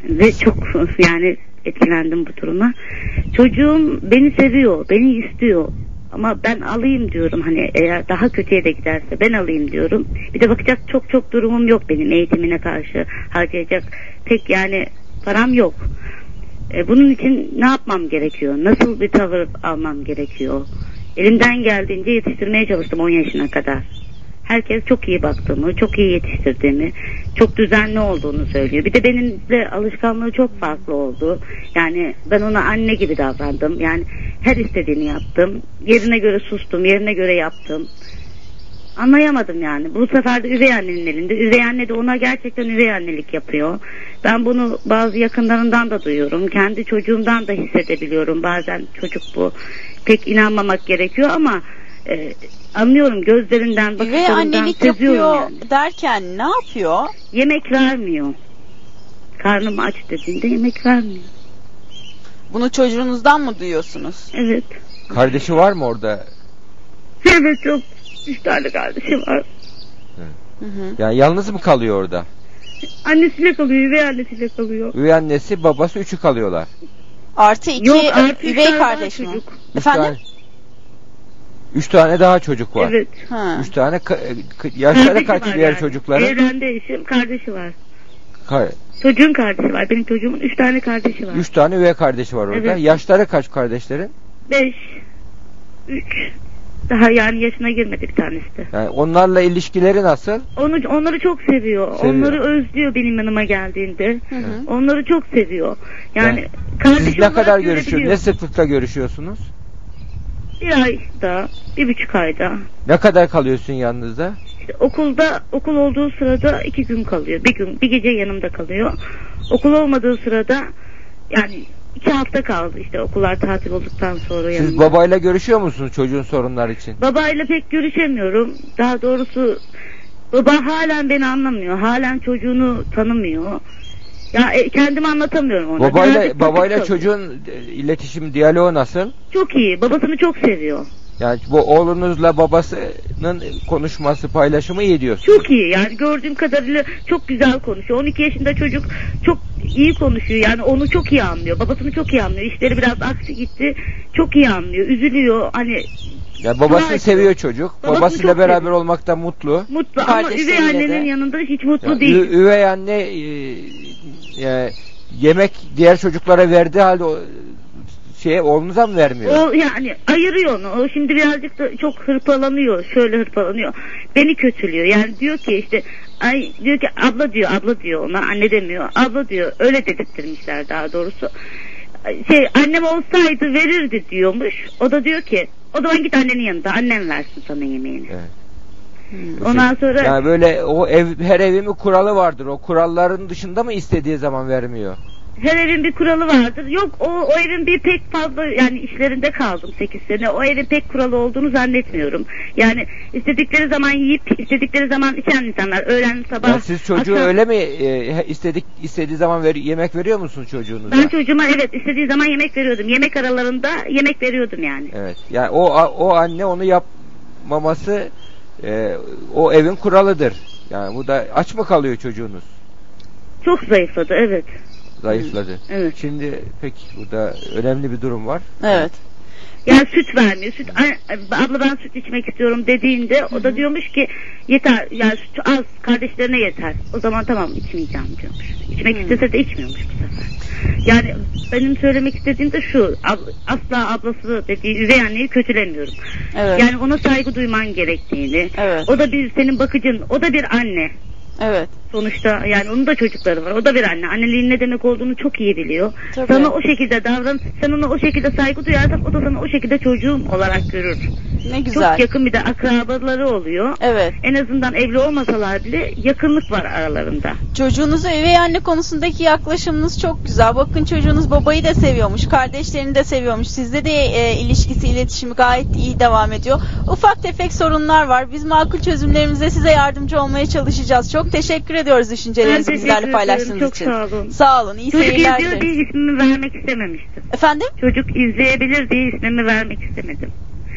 ve çok yani etkilendim bu duruma. Çocuğum beni seviyor, beni istiyor. Ama ben alayım diyorum hani eğer daha kötüye de giderse ben alayım diyorum. Bir de bakacak çok çok durumum yok benim eğitimine karşı harcayacak pek yani param yok. E, bunun için ne yapmam gerekiyor? Nasıl bir tavır almam gerekiyor? Elimden geldiğince yetiştirmeye çalıştım 10 yaşına kadar. Herkes çok iyi baktığımı, çok iyi yetiştirdiğimi, çok düzenli olduğunu söylüyor. Bir de benimle alışkanlığı çok farklı oldu. Yani ben ona anne gibi davrandım. Yani her istediğini yaptım. Yerine göre sustum, yerine göre yaptım. Anlayamadım yani. Bu sefer de üvey annenin elinde. Üvey anne de ona gerçekten üvey annelik yapıyor. Ben bunu bazı yakınlarından da duyuyorum. Kendi çocuğumdan da hissedebiliyorum. Bazen çocuk bu. Pek inanmamak gerekiyor ama e, anlıyorum gözlerinden, Üvey bakışlarından annelik seziyorum yapıyor yani. derken ne yapıyor? Yemek vermiyor. Karnım aç dediğinde yemek vermiyor. Bunu çocuğunuzdan mı duyuyorsunuz? Evet. Kardeşi var mı orada? Evet çok. Üç tane kardeşi var. Hı hı. Yani yalnız mı kalıyor orada? Annesiyle kalıyor, üvey annesiyle kalıyor. Üvey annesi babası üçü kalıyorlar. Artı iki Yok, artı üç üvey tane daha kardeş mi? çocuk. Üç Efendim? tane, üç tane daha çocuk var. Evet. Ha. Üç tane ka- ka- yaşları Kardeşi kaç diğer yani. çocukların? Evrende eşim, kardeşi var. Ka- Çocuğun kardeşi var. Benim çocuğumun üç tane kardeşi var. üç tane üvey kardeşi var orada. Evet. Yaşları kaç kardeşlerin? Beş. Üç. Daha yani yaşına girmedi bir tanesi de. Yani onlarla ilişkileri nasıl? Onu, onları çok seviyor. Seviyor. Onları özlüyor benim yanıma geldiğinde. Hı hı. Onları çok seviyor. Yani, Yani kardeşi Siz ne kadar görüşüyor? Ne sıklıkla görüşüyorsunuz? Bir ayda, bir buçuk ayda. Ne kadar kalıyorsun yanınızda? İşte okulda, okul olduğu sırada iki gün kalıyor. Bir gün, bir gece yanımda kalıyor. Okul olmadığı sırada yani iki hafta kaldı işte okullar tatil olduktan sonra Siz yanımda. babayla görüşüyor musunuz çocuğun sorunlar için? Babayla pek görüşemiyorum. Daha doğrusu baba halen beni anlamıyor. Halen çocuğunu tanımıyor. Ya e, kendimi anlatamıyorum ona. Babayla babayla çocuğun e, iletişim diyaloğu nasıl? Çok iyi. Babasını çok seviyor. Yani bu oğlunuzla babasının konuşması, paylaşımı iyi diyorsun. Çok iyi. Yani gördüğüm kadarıyla çok güzel konuşuyor. 12 yaşında çocuk çok iyi konuşuyor. Yani onu çok iyi anlıyor. Babasını çok iyi anlıyor. İşleri biraz aksi gitti. Çok iyi anlıyor. Üzülüyor. Hani Ya babasını Gayet seviyor çocuk. Babasını Babasıyla beraber seviyor. olmaktan mutlu. mutlu ama üvey annenin de. yanında hiç mutlu Ya, değil. üvey anne e, e, yemek diğer çocuklara verdiği halde o, şeye oğlunuza mı vermiyor? O yani ayırıyor onu. O şimdi birazcık da çok hırpalanıyor. Şöyle hırpalanıyor. Beni kötülüyor. Yani diyor ki işte ay diyor ki abla diyor abla diyor ona anne demiyor. Abla diyor öyle dedirttirmişler daha doğrusu. Şey annem olsaydı verirdi diyormuş. O da diyor ki o zaman git annenin yanında annem versin sana yemeğini. Evet. Ondan sonra Yani böyle o ev her evin bir kuralı vardır. O kuralların dışında mı istediği zaman vermiyor? Her evin bir kuralı vardır. Yok o, o evin bir pek fazla yani işlerinde kaldım 8 sene. O evin pek kuralı olduğunu zannetmiyorum. Yani istedikleri zaman yiyip istedikleri zaman içen insanlar. Öğlen sabah. Yani siz çocuğu akşam- öyle mi e, istedik istediği zaman ver, yemek veriyor musunuz çocuğunuza? Ben çocuğuma evet istediği zaman yemek veriyordum. Yemek aralarında yemek veriyordum yani. Evet. Yani o o anne onu yapmaması e, o evin kuralıdır. Yani bu da aç mı kalıyor çocuğunuz? Çok zayıfladı evet. Zayıfladı. Evet. Şimdi peki burada önemli bir durum var. Evet. Yani süt vermiyor. Süt "Ay, abla ben süt içmek istiyorum dediğinde o da diyormuş ki yeter yani süt az kardeşlerine yeter. O zaman tamam içmeyeceğim diyormuş. İçmek istese de içmiyormuş bu sefer. Yani benim söylemek istediğim de şu asla ablası dediği üvey anneyi kötülemiyorum. Evet. Yani ona saygı duyman gerektiğini. Evet. O da bir senin bakıcın, o da bir anne. Evet. Sonuçta yani onun da çocukları var. O da bir anne. Anneliğin ne demek olduğunu çok iyi biliyor. Tabii. Sana o şekilde davran. Sen ona o şekilde saygı duyarsan o da sana o şekilde çocuğum olarak görür. Ne güzel. Çok yakın bir de akrabaları oluyor. Evet. En azından evli olmasalar bile yakınlık var aralarında. Çocuğunuza üvey anne konusundaki yaklaşımınız çok güzel. Bakın çocuğunuz babayı da seviyormuş, kardeşlerini de seviyormuş. Sizde de e, ilişkisi, iletişimi gayet iyi devam ediyor. Ufak tefek sorunlar var. Biz makul çözümlerimizle size yardımcı olmaya çalışacağız. Çok teşekkür ediyoruz düşüncelerinizi Ben bizlerle paylaştığınız. Çok için. sağ olun. Sağ olun. İyi Çocuk seyirler izliyor dileriz. diye ismimi vermek istememiştim. Efendim? Çocuk izleyebilir diye ismimi vermek istemedim.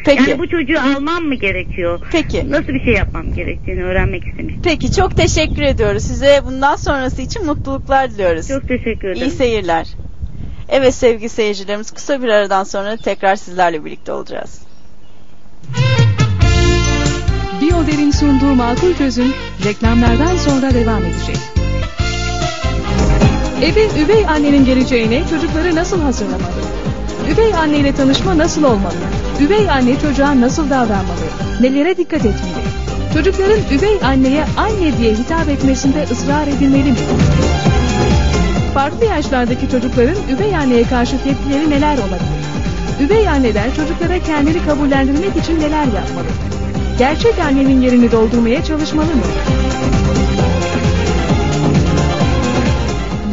Peki. Yani bu çocuğu almam mı gerekiyor? Peki. Nasıl bir şey yapmam gerektiğini öğrenmek istemiştim. Peki çok teşekkür ediyoruz. Size bundan sonrası için mutluluklar diliyoruz. Çok teşekkür ederim. İyi seyirler. Evet sevgili seyircilerimiz kısa bir aradan sonra tekrar sizlerle birlikte olacağız. Biyoder'in sunduğu makul çözüm reklamlardan sonra devam edecek. Eve üvey annenin geleceğine çocukları nasıl hazırlamalı? Üvey anne ile tanışma nasıl olmalı? Üvey anne çocuğa nasıl davranmalı? Nelere dikkat etmeli? Çocukların üvey anneye anne diye hitap etmesinde ısrar edilmeli mi? Farklı yaşlardaki çocukların üvey anneye karşı tepkileri neler olabilir? Üvey anneler çocuklara kendini kabullendirmek için neler yapmalı? Gerçek annenin yerini doldurmaya çalışmalı mı?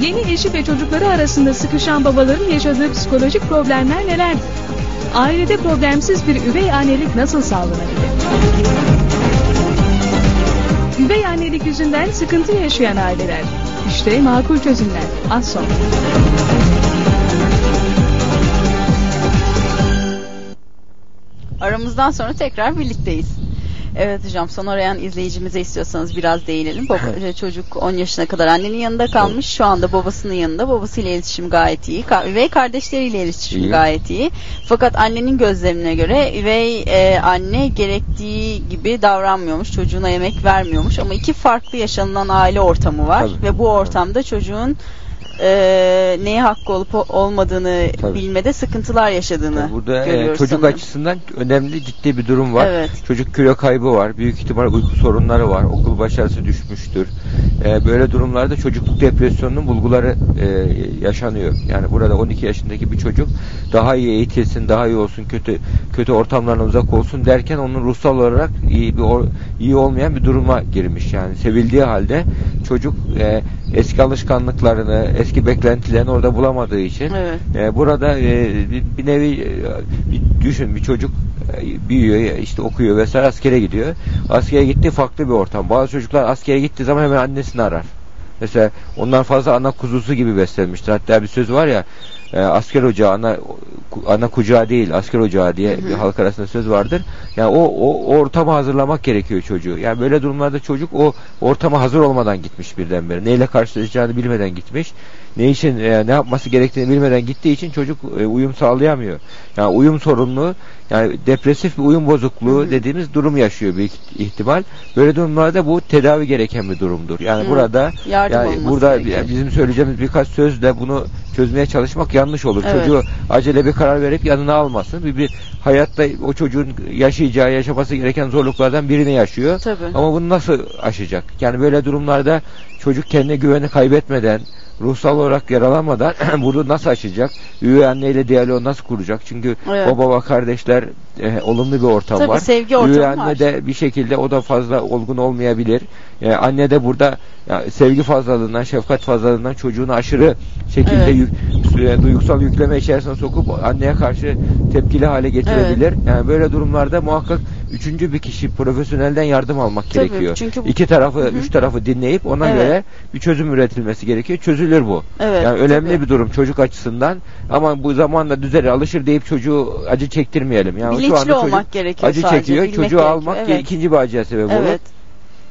Yeni eşi ve çocukları arasında sıkışan babaların yaşadığı psikolojik problemler nelerdir? Ailede problemsiz bir üvey annelik nasıl sağlanabilir? Üvey annelik yüzünden sıkıntı yaşayan aileler. İşte makul çözümler. Az sonra. Aramızdan sonra tekrar birlikteyiz. Evet hocam son arayan izleyicimize istiyorsanız biraz değinelim. Baba, çocuk 10 yaşına kadar annenin yanında kalmış. Şu anda babasının yanında. Babasıyla iletişim gayet iyi. Ka- üvey kardeşleriyle iletişim İyi. gayet iyi. Fakat annenin gözlemine göre üvey e, anne gerektiği gibi davranmıyormuş. Çocuğuna yemek vermiyormuş. Ama iki farklı yaşanılan aile ortamı var. Tabii. Ve bu ortamda çocuğun e, neye hakkı olup olmadığını Tabii. bilmede sıkıntılar yaşadığını Burada e, görüyoruz çocuk sanırım. açısından önemli ciddi bir durum var. Evet. Çocuk kilo kaybı var. Büyük ihtimal uyku sorunları var. Okul başarısı düşmüştür. E, böyle durumlarda çocukluk depresyonunun bulguları e, yaşanıyor. Yani burada 12 yaşındaki bir çocuk daha iyi eğitilsin, daha iyi olsun, kötü kötü ortamlardan uzak olsun derken onun ruhsal olarak iyi bir iyi olmayan bir duruma girmiş. Yani sevildiği halde çocuk e, eski alışkanlıklarını, eski beklentilerini orada bulamadığı için Evet. e, burada e, bir, bir nevi e, bir düşün bir çocuk e, büyüyor işte okuyor vesaire askere gidiyor. Askere gitti farklı bir ortam. Bazı çocuklar askere gittiği zaman hemen annesini arar. Mesela onlar fazla ana kuzusu gibi beslenmiştir. Hatta bir söz var ya e, asker ocağı ana ana kucağı değil asker ocağı diye bir halk arasında söz vardır. Yani o, o, o ortama hazırlamak gerekiyor çocuğu. Yani böyle durumlarda çocuk o ortama hazır olmadan gitmiş birdenbire. Neyle karşılaşacağını bilmeden gitmiş. Ne için e, ne yapması gerektiğini bilmeden gittiği için çocuk e, uyum sağlayamıyor. Yani uyum sorunlu yani depresif bir uyum bozukluğu dediğimiz durum yaşıyor büyük ihtimal. Böyle durumlarda bu tedavi gereken bir durumdur. Yani Hı. burada Yardım yani burada gerekiyor. bizim söyleyeceğimiz birkaç sözle bunu çözmeye çalışmak yanlış olur. Evet. Çocuğu acele bir karar verip yanına almasın. Bir, bir hayatta o çocuğun yaşayacağı, yaşaması gereken zorluklardan birini yaşıyor. Tabii. Ama bunu nasıl aşacak? Yani böyle durumlarda çocuk kendine güveni kaybetmeden, ruhsal olarak yaralanmadan bunu nasıl aşacak? Üvey anneyle diyaloğu nasıl kuracak? Çünkü Evet. baba ve kardeşler e, olumlu bir ortam Tabii, var. sevgi ortamı Üvey anne var. de bir şekilde o da fazla olgun olmayabilir. Yani anne de burada ya, sevgi fazlalığından, şefkat fazlalığından çocuğunu aşırı şekilde Evet. yük, e, duygusal yükleme içerisine sokup anneye karşı tepkili hale getirebilir. Yani böyle durumlarda muhakkak üçüncü bir kişi profesyonelden yardım almak Tabii, gerekiyor. çünkü bu- İki tarafı, Hı hı. üç tarafı dinleyip ona Evet. göre bir çözüm üretilmesi gerekiyor. Çözülür bu. Evet, yani önemli tabii. bir durum çocuk açısından. Ama bu zamanla düzelir, alışır deyip çocuğu acı çektirmeyelim. Yani şu Bilinçli anda çocuk olmak gerekiyor acı sadece, çekiyor. Çocuğu gerekiyor. almak Evet. ikinci bir acıya sebep olur.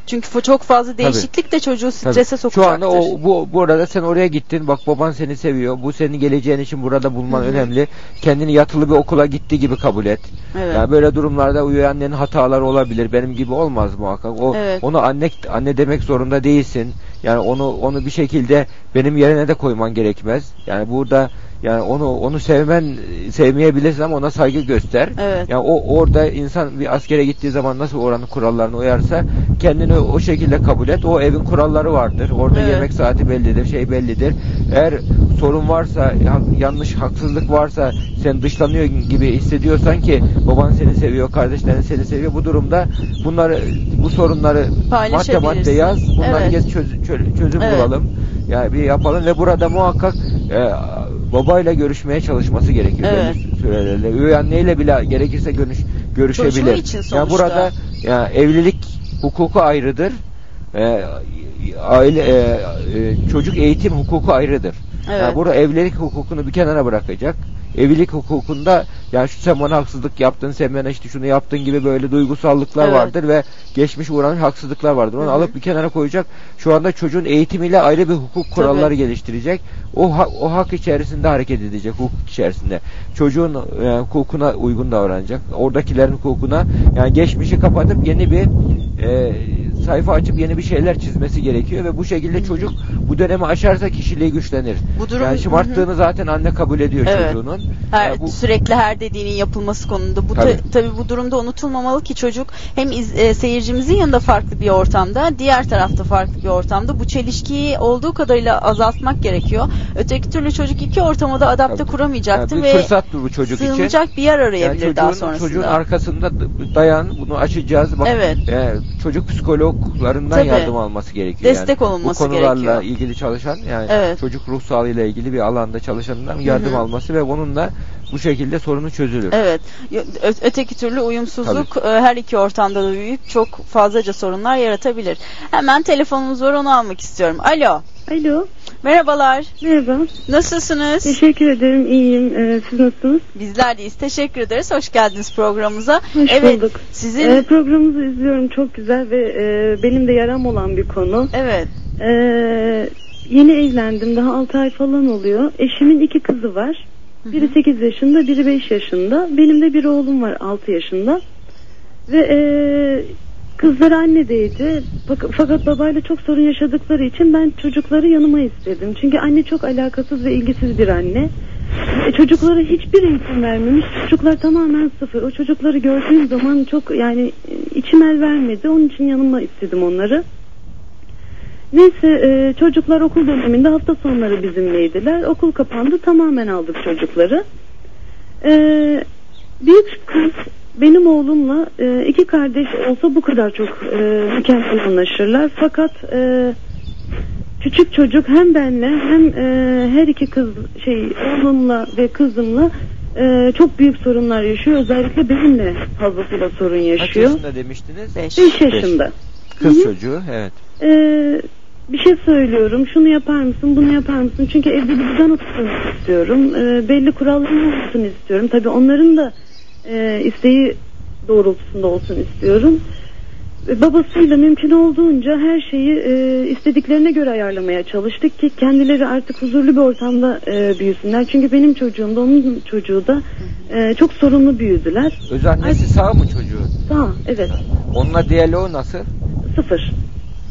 Çünkü çok fazla değişiklik de çocuğu Tabii. strese Şu sokacaktır. anda o bu bu arada sen oraya gittin. Bak baban seni seviyor. Bu senin geleceğin için burada bulman Hı hı. önemli. Kendini yatılı bir okula gitti gibi kabul et. Evet. Yani böyle durumlarda annenin hataları olabilir. Benim gibi olmaz muhakkak. O Evet. onu anne anne demek zorunda değilsin. Yani onu onu bir şekilde benim yerine de koyman gerekmez. Yani burada yani onu onu sevmen sevmeyebilirsin ama ona saygı göster. Evet. Yani o orada insan bir askere gittiği zaman nasıl oranın kurallarına uyarsa kendini o şekilde kabul et. O evin kuralları vardır. Orada Evet. yemek saati bellidir, şey bellidir. Eğer sorun varsa, ya- yanlış haksızlık varsa, sen dışlanıyor gibi hissediyorsan ki baban seni seviyor, kardeşlerin seni seviyor. Bu durumda bunları bu sorunları madde madde yaz. Bunları Evet. çöz- çö- çözüm Evet. bulalım. Yani bir yapalım ve burada muhakkak e, babayla görüşmeye çalışması gerekiyor Evet. belli sürelerle. Üvey anneyle bile gerekirse görüş, görüşebilir. Çocuğu için Yani sonuçta. burada ya evlilik hukuku ayrıdır. E, aile e, e, çocuk eğitim hukuku ayrıdır. Evet. Yani burada evlilik hukukunu bir kenara bırakacak. Evlilik hukukunda Yani şu sen bana haksızlık yaptın, sen bana işte şunu yaptın gibi böyle duygusallıklar Evet. vardır ve geçmiş uğramış haksızlıklar vardır. Onu Hı hı. alıp bir kenara koyacak. Şu anda çocuğun eğitimiyle ayrı bir hukuk kuralları geliştirecek. O ha- o hak içerisinde hareket edecek, hukuk içerisinde. Çocuğun e, hukukuna uygun davranacak. Oradakilerin hukukuna yani geçmişi kapatıp yeni bir e, sayfa açıp yeni bir şeyler çizmesi gerekiyor ve bu şekilde çocuk bu dönemi aşarsa kişiliği güçlenir. Bu durum- yani şımarttığını zaten anne kabul ediyor Evet. çocuğunun. Her, Yani bu- sürekli her dediğinin yapılması konusunda bu ta- Tabii. tabii bu durumda unutulmamalı ki çocuk hem iz- e, seyircimizin yanında farklı bir ortamda diğer tarafta farklı bir ortamda bu çelişkiyi olduğu kadarıyla azaltmak gerekiyor. Öteki türlü çocuk iki ortama da adapte Tabii. kuramayacaktır Yani bir ve fırsattır bu çocuk için. sığınacak bir yer arayabilir Yani daha çocuğun, sonrasında. çocuğun arkasında dayan bunu açacağız. Bak, Evet. e, çocuk psikologlarından Tabii. yardım alması gerekiyor. Destek yani. olunması Bu konularla gerekiyor. ilgili çalışan yani Evet. çocuk ruh sağlığıyla ilgili bir alanda çalışanından yardım Hı hı. alması ve bununla bu şekilde sorunu çözülür. Evet. Ö- öteki türlü uyumsuzluk e, her iki ortamda da büyük çok fazlaca sorunlar yaratabilir. Hemen telefonumuz var onu almak istiyorum. Alo. Alo. Merhabalar. Merhaba. Nasılsınız? Teşekkür ederim. iyiyim. Ee, siz nasılsınız? Bizler deyiz. Teşekkür ederiz. Hoş geldiniz programımıza. Hoş evet. bulduk. Sizin Ee, programınızı izliyorum. Çok güzel ve e, benim de yaram olan bir konu. Evet. Ee, yeni evlendim. Daha 6 ay falan oluyor. Eşimin iki kızı var. Biri 8 yaşında, biri 5 yaşında. Benim de bir oğlum var 6 yaşında. Ve e, kızları annedeydi. Fak- Fakat babayla çok sorun yaşadıkları için ben çocukları yanıma istedim. Çünkü anne çok alakasız ve ilgisiz bir anne. E, çocuklara hiçbir eğitim vermemiş. Çocuklar tamamen sıfır. O çocukları gördüğüm zaman çok yani içim el vermedi. Onun için yanıma istedim onları. Neyse e, çocuklar okul döneminde hafta sonları bizimleydiler. Okul kapandı tamamen aldık çocukları. E, büyük kız benim oğlumla e, iki kardeş olsa bu kadar çok e, mükemmel anlaşırlar. Fakat e, küçük çocuk hem benle hem e, her iki kız şey oğlumla ve kızımla e, çok büyük sorunlar yaşıyor. Özellikle benimle fazlasıyla sorun Kaç yaşıyor. yaşında demiştiniz? 5 5 yaşında. Kız Hı hı. çocuğu evet. Ee, bir şey söylüyorum. Şunu yapar mısın, bunu yapar mısın? Çünkü evde bir düzen otursun istiyorum. Ee, belli kuralların olsun istiyorum. Tabii onların da e, isteği doğrultusunda olsun istiyorum. Ve Babasıyla mümkün olduğunca her şeyi e, istediklerine göre ayarlamaya çalıştık ki kendileri artık huzurlu bir ortamda e, büyüsünler. Çünkü benim çocuğum da onun çocuğu da e, çok sorunlu büyüdüler. Öz annesi sağ mı çocuğun? Sağ, evet. Onunla diyaloğu nasıl? Sıfır.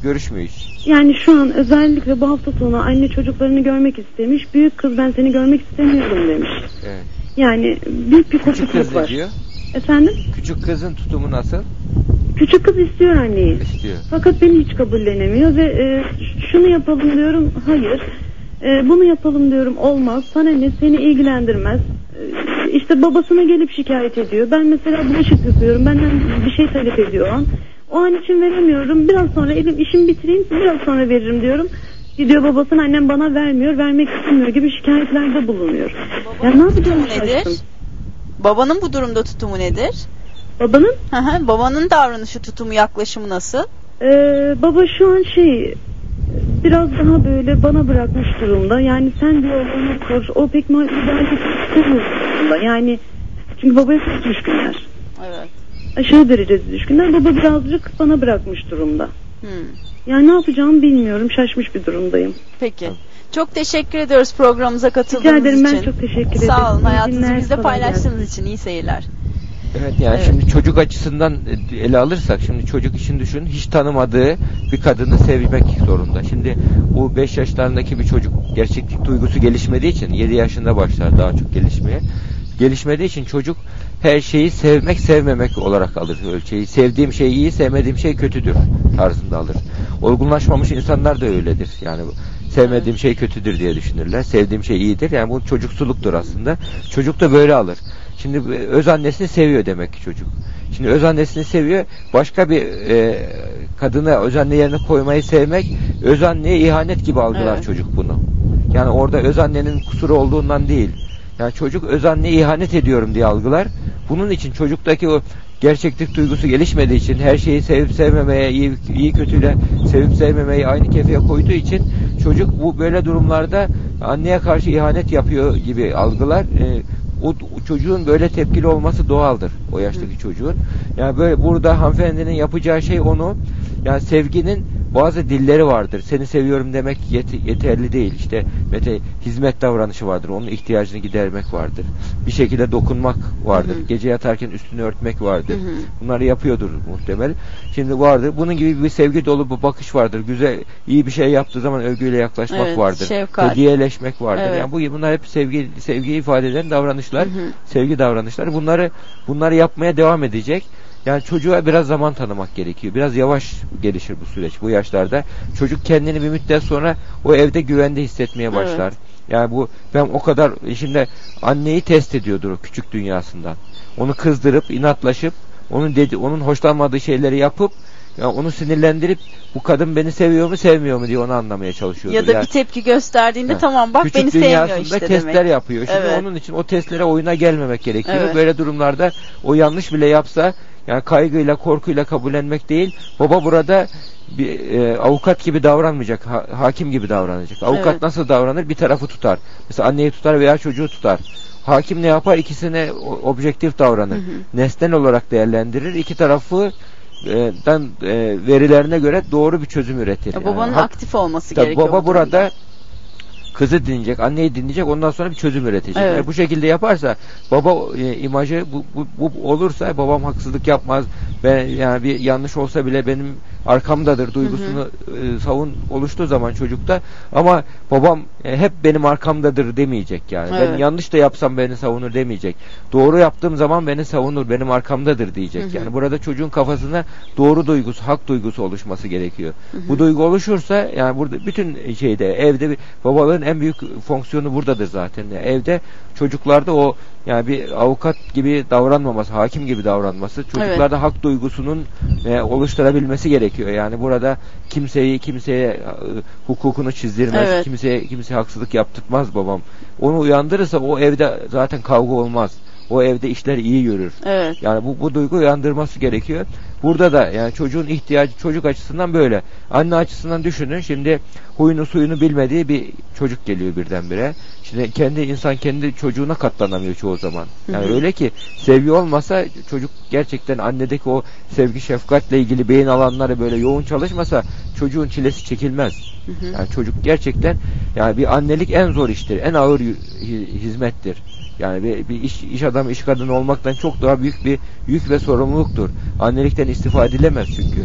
Görüşmüyor hiç. Yani şu an özellikle bu hafta sonu anne çocuklarını görmek istemiş. Büyük kız ben seni görmek istemiyorum demiş. Evet. Yani büyük bir Küçük kız ne var. diyor? Efendim? Küçük kızın tutumu nasıl? Küçük kız istiyor anneyi. İstiyor. Fakat beni hiç kabullenemiyor ve e, şunu yapalım diyorum hayır. E, bunu yapalım diyorum olmaz. Sana ne seni ilgilendirmez. E, işte babasına gelip şikayet ediyor. Ben mesela bulaşık yıkıyorum. Benden bir şey talep ediyor o an. O an için veremiyorum. Biraz sonra elim işimi bitireyim biraz sonra veririm diyorum. Gidiyor babasına annem bana vermiyor, vermek istemiyor gibi şikayetlerde bulunuyor. Ya ne yapacağım nedir? şaştım. Babanın bu durumda tutumu nedir? Babanın? Hı hı, Babanın davranışı, tutumu, yaklaşımı nasıl? Ee, baba şu an şey biraz daha böyle bana bırakmış durumda. Yani sen diyor onu kur. O pek müdahale istemiyor. Yani çünkü babaya çok düşkünler. Evet. Aşırı derecede düşkünler. Baba birazcık bana bırakmış durumda. Hmm. Yani ne yapacağımı bilmiyorum. Şaşmış bir durumdayım. Peki. Çok teşekkür ediyoruz programımıza katıldığınız Rica ederim, ben için. çok teşekkür ederim. Sağ olun hayatınızı kolay paylaştığınız için iyi seyirler. Evet yani şimdi çocuk açısından ele alırsak şimdi çocuk için düşün hiç tanımadığı bir kadını sevmek zorunda. Şimdi bu 5 yaşlarındaki bir çocuk gerçeklik duygusu gelişmediği için 7 yaşında başlar daha çok gelişmeye. Gelişmediği için çocuk her şeyi sevmek sevmemek olarak alır ölçeği. Sevdiğim şey iyi, sevmediğim şey kötüdür tarzında alır. Olgunlaşmamış insanlar da öyledir. Yani sevmediğim şey kötüdür diye düşünürler. Sevdiğim şey iyidir. Yani bu çocuksuluktur aslında. Çocuk da böyle alır. Şimdi öz annesini seviyor demek ki çocuk. Şimdi öz annesini seviyor. Başka bir e, kadını öz anne yerine koymayı sevmek öz anneye ihanet gibi algılar Evet. çocuk bunu. Yani orada öz annenin kusuru olduğundan değil. Yani çocuk öz ihanet ediyorum diye algılar. Bunun için çocuktaki o gerçeklik duygusu gelişmediği için her şeyi sevip sevmemeye, iyi, iyi kötüyle sevip sevmemeyi aynı kefeye koyduğu için çocuk bu böyle durumlarda anneye karşı ihanet yapıyor gibi algılar. Ee, o, o çocuğun böyle tepkili olması doğaldır o yaştaki çocuğun. Yani böyle burada hanımefendinin yapacağı şey onu yani sevginin bazı dilleri vardır. Seni seviyorum demek yet- yeterli değil. İşte mete hizmet davranışı vardır. Onun ihtiyacını gidermek vardır. Bir şekilde dokunmak vardır. Hı hı. Gece yatarken üstünü örtmek vardır. Hı hı. Bunları yapıyordur muhtemel. Şimdi vardır. Bunun gibi bir sevgi dolu bir bakış vardır. Güzel, iyi bir şey yaptığı zaman övgüyle yaklaşmak Evet, vardır. şefkat. Hediyeleşmek vardır. Evet. Yani bu bunlar hep sevgi sevgi ifade eden davranışlar, Hı hı. sevgi davranışları. Bunları bunları yapmaya devam edecek. Yani çocuğa biraz zaman tanımak gerekiyor. Biraz yavaş gelişir bu süreç bu yaşlarda. Çocuk kendini bir müddet sonra o evde güvende hissetmeye başlar. Evet. Yani bu ben o kadar şimdi anneyi test ediyordur o küçük dünyasından. Onu kızdırıp inatlaşıp onun dedi onun hoşlanmadığı şeyleri yapıp yani onu sinirlendirip bu kadın beni seviyor mu sevmiyor mu diye onu anlamaya çalışıyordur. Ya da Yani- bir tepki gösterdiğinde Ha. tamam bak Küçük beni sevmiyor işte testler demek. yapıyor. Şimdi Evet. onun için o testlere oyuna gelmemek gerekiyor. Evet. Böyle durumlarda o yanlış bile yapsa yani kaygıyla korkuyla kabullenmek değil. Baba burada bir e, avukat gibi davranmayacak, ha- hakim gibi davranacak. Avukat Evet. nasıl davranır? Bir tarafı tutar. Mesela anneyi tutar veya çocuğu tutar. Hakim ne yapar? İkisine objektif davranır. Hı hı. Nesnel olarak değerlendirir. İki tarafı e, dan e, verilerine göre doğru bir çözüm üretir. Ya Yani Babanın hak- aktif olması Tabii gerekiyor. baba burada kızı dinleyecek, anneyi dinleyecek, ondan sonra bir çözüm üretecek. Evet. Eğer bu şekilde yaparsa baba e, imajı bu, bu, bu olursa babam haksızlık yapmaz. Ben yani bir yanlış olsa bile benim arkamdadır duygusunu e, savun oluştuğu zaman çocukta ama babam e, hep benim arkamdadır demeyecek yani. Ben Evet. yanlış da yapsam beni savunur demeyecek. Doğru yaptığım zaman beni savunur, benim arkamdadır diyecek. Hı hı. Yani burada çocuğun kafasına doğru duygusu, hak duygusu oluşması gerekiyor. Hı hı. Bu duygu oluşursa yani burada bütün şeyde evde bir babaların en büyük fonksiyonu buradadır zaten. Yani evde çocuklarda o yani bir avukat gibi davranmaması, hakim gibi davranması, çocuklarda hak duygusunun e, oluşturabilmesi gerekiyor. Yani burada kimseyi kimseye e, hukukunu çizdirmez, Evet. kimseye kimseye haksızlık yaptırmaz babam. Onu uyandırırsa o evde zaten kavga olmaz. O evde işler iyi yürür. Evet. Yani bu, bu duygu uyandırması gerekiyor. Burada da yani çocuğun ihtiyacı çocuk açısından böyle. Anne açısından düşünün şimdi huyunu suyunu bilmediği bir çocuk geliyor birdenbire. Şimdi kendi insan kendi çocuğuna katlanamıyor çoğu zaman. Yani Hı hı. öyle ki sevgi olmasa çocuk gerçekten annedeki o sevgi şefkatle ilgili beyin alanları böyle yoğun çalışmasa çocuğun çilesi çekilmez. Hı hı. Yani çocuk gerçekten yani bir annelik en zor iştir. En ağır hizmettir. Yani bir, bir iş, iş adamı, iş kadını olmaktan çok daha büyük bir yük ve sorumluluktur. Annelikten istifa edilemez çünkü.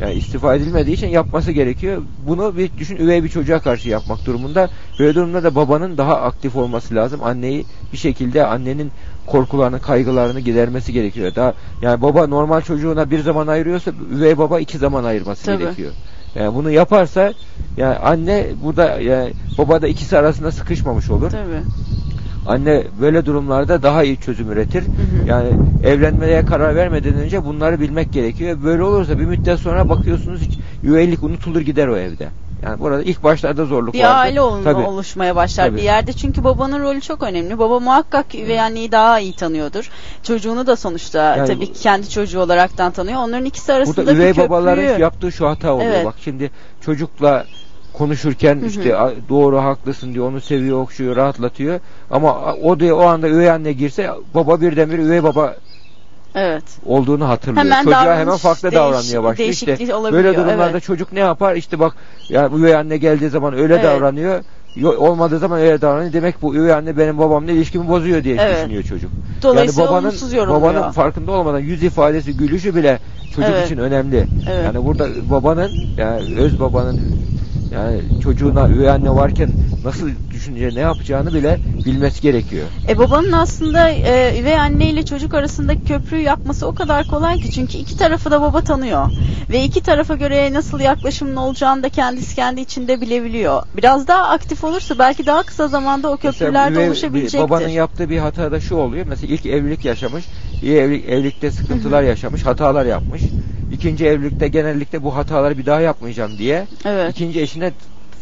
Yani istifa edilmediği için yapması gerekiyor. Bunu bir düşün üvey bir çocuğa karşı yapmak durumunda. Böyle durumda da babanın daha aktif olması lazım. Anneyi bir şekilde annenin korkularını, kaygılarını gidermesi gerekiyor. Daha yani baba normal çocuğuna bir zaman ayırıyorsa üvey baba iki zaman ayırması Tabii. gerekiyor. Yani bunu yaparsa yani anne burada yani baba da ikisi arasında sıkışmamış olur. Tabii. Anne böyle durumlarda daha iyi çözüm üretir. Hı hı. Yani evlenmeye karar vermeden önce bunları bilmek gerekiyor. Böyle olursa bir müddet sonra bakıyorsunuz hiç üveylik unutulur gider o evde. Yani burada ilk başlarda zorluk bir vardır. aile ol- Tabii. oluşmaya başlar Tabii. bir yerde çünkü babanın rolü çok önemli. Baba muhakkak üvey anneyi daha iyi tanıyordur. Çocuğunu da sonuçta Yani tabii ki kendi çocuğu olaraktan tanıyor. Onların ikisi arasında Burada bir üvey köprüyü. babaların yaptığı şu hata oluyor. Evet. Bak şimdi çocukla konuşurken Hı hı. işte "A- doğru haklısın diyor onu seviyor okşuyor rahatlatıyor ama o diye o anda üvey anne girse baba birdenbire üvey baba Evet. olduğunu hatırlıyor. Hemen Çocuğa hemen farklı değiş- davranmaya başlıyor. İşte olabiliyor, böyle durumlarda evet. çocuk ne yapar? İşte bak ya üvey anne geldiği zaman öyle Evet. davranıyor. yo- Olmadığı zaman öyle davranıyor. Demek bu üvey anne benim babamla ilişkimi bozuyor diye Evet. düşünüyor çocuk. Dolayısıyla babanın, olumsuz yorumluyor. babanın farkında olmadan yüz ifadesi, gülüşü bile çocuk Evet. için önemli. Evet. Yani burada babanın yani öz babanın yani çocuğuna üvey anne varken nasıl düşünce ne yapacağını bile bilmesi gerekiyor. E babanın aslında e, üvey anne ile çocuk arasındaki köprüyü yapması o kadar kolay ki çünkü iki tarafı da baba tanıyor ve iki tarafa göre nasıl yaklaşımın olacağını da kendisi kendi içinde bilebiliyor. Biraz daha aktif olursa belki daha kısa zamanda o köprüler de Mesela üvey- oluşabilecektir. Babanın yaptığı bir hata da şu oluyor. Mesela ilk evlilik yaşamış. İyi evlilik, evlilikte sıkıntılar yaşamış. Hatalar yapmış. İkinci evlilikte genellikle bu hataları bir daha yapmayacağım diye Evet. ikinci eşine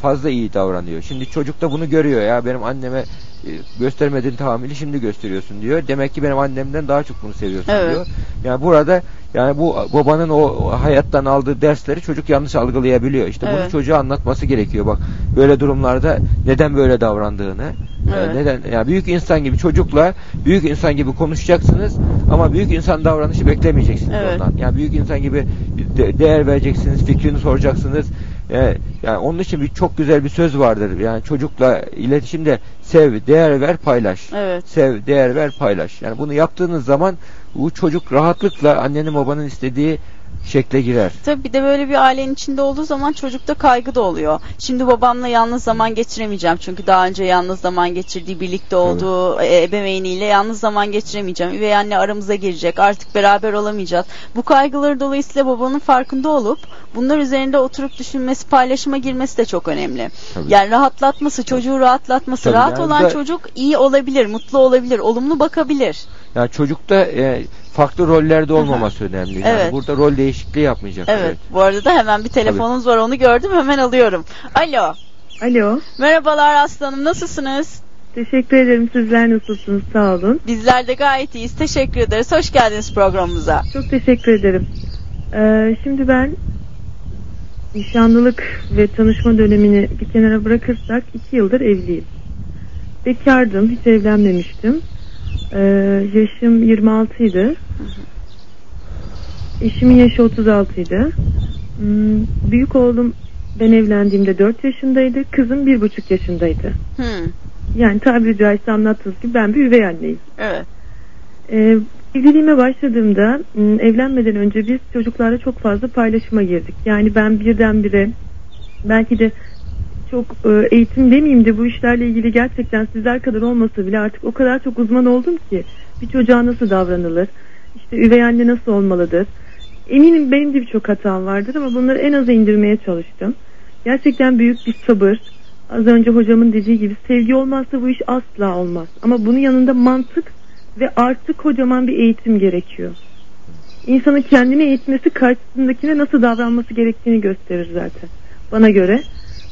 fazla iyi davranıyor. Şimdi çocuk da bunu görüyor ya benim anneme e, göstermediğin tahammülü şimdi gösteriyorsun diyor. Demek ki benim annemden daha çok bunu seviyorsun Evet. diyor. Yani burada Yani bu babanın o hayattan aldığı dersleri çocuk yanlış algılayabiliyor. İşte bunu Evet. çocuğa anlatması gerekiyor. Bak böyle durumlarda neden böyle davrandığını, e, Evet. neden ya büyük insan gibi çocukla büyük insan gibi konuşacaksınız ama büyük insan davranışı beklemeyeceksiniz Evet. ondan. Yani büyük insan gibi de- değer vereceksiniz, fikrini soracaksınız. E, yani onun için bir çok güzel bir söz vardır. Yani çocukla iletişimde sev, değer ver, paylaş. Evet. Sev, değer ver, paylaş. Yani bunu yaptığınız zaman bu çocuk rahatlıkla annenin babanın istediği şekle girer. Tabii bir de böyle bir ailenin içinde olduğu zaman çocukta kaygı da oluyor. Şimdi babamla yalnız zaman geçiremeyeceğim. Çünkü daha önce yalnız zaman geçirdiği, birlikte olduğu e, ebeveyniyle yalnız zaman geçiremeyeceğim. Üvey anne aramıza girecek. Artık beraber olamayacağız. Bu kaygıları dolayısıyla babanın farkında olup bunlar üzerinde oturup düşünmesi, paylaşıma girmesi de çok önemli. Tabii. Yani rahatlatması, çocuğu rahatlatması. Tabii, Rahat yani olan da- çocuk iyi olabilir, mutlu olabilir, olumlu bakabilir. Yani çocukta e, farklı rollerde olmaması önemli. Yani Evet. burada rol değişikliği yapmayacak. Evet. Bu arada da hemen bir telefonumuz var. Onu gördüm. Hemen alıyorum. Alo. Alo. Merhabalar aslanım. Nasılsınız? Teşekkür ederim. Sizler nasılsınız? Sağ olun. Bizler de gayet iyiyiz. Teşekkür ederiz. Hoş geldiniz programımıza. Çok teşekkür ederim. Ee, şimdi ben nişanlılık ve tanışma dönemini bir kenara bırakırsak iki yıldır evliyim. Bekardım. Hiç evlenmemiştim. Ee, yaşım 26 idi. Eşimin yaşı 36 idi. Hmm, büyük oğlum ben evlendiğimde 4 yaşındaydı. Kızım 1,5 yaşındaydı. Hmm. Yani tabiri caizse anlattığınız gibi ben bir üvey anneyim. Evet. Ee, evliliğime başladığımda m, evlenmeden önce biz çocuklarla çok fazla paylaşıma girdik. Yani ben birdenbire belki de çok e, eğitim demeyeyim de bu işlerle ilgili gerçekten sizler kadar olmasa bile artık o kadar çok uzman oldum ki bir çocuğa nasıl davranılır, işte üvey anne nasıl olmalıdır. Eminim benim de birçok hatam vardır ama bunları en aza indirmeye çalıştım. Gerçekten büyük bir sabır. Az önce hocamın dediği gibi sevgi olmazsa bu iş asla olmaz. Ama bunun yanında mantık ve artık kocaman bir eğitim gerekiyor. İnsanın kendini eğitmesi karşısındakine nasıl davranması gerektiğini gösterir zaten. Bana göre.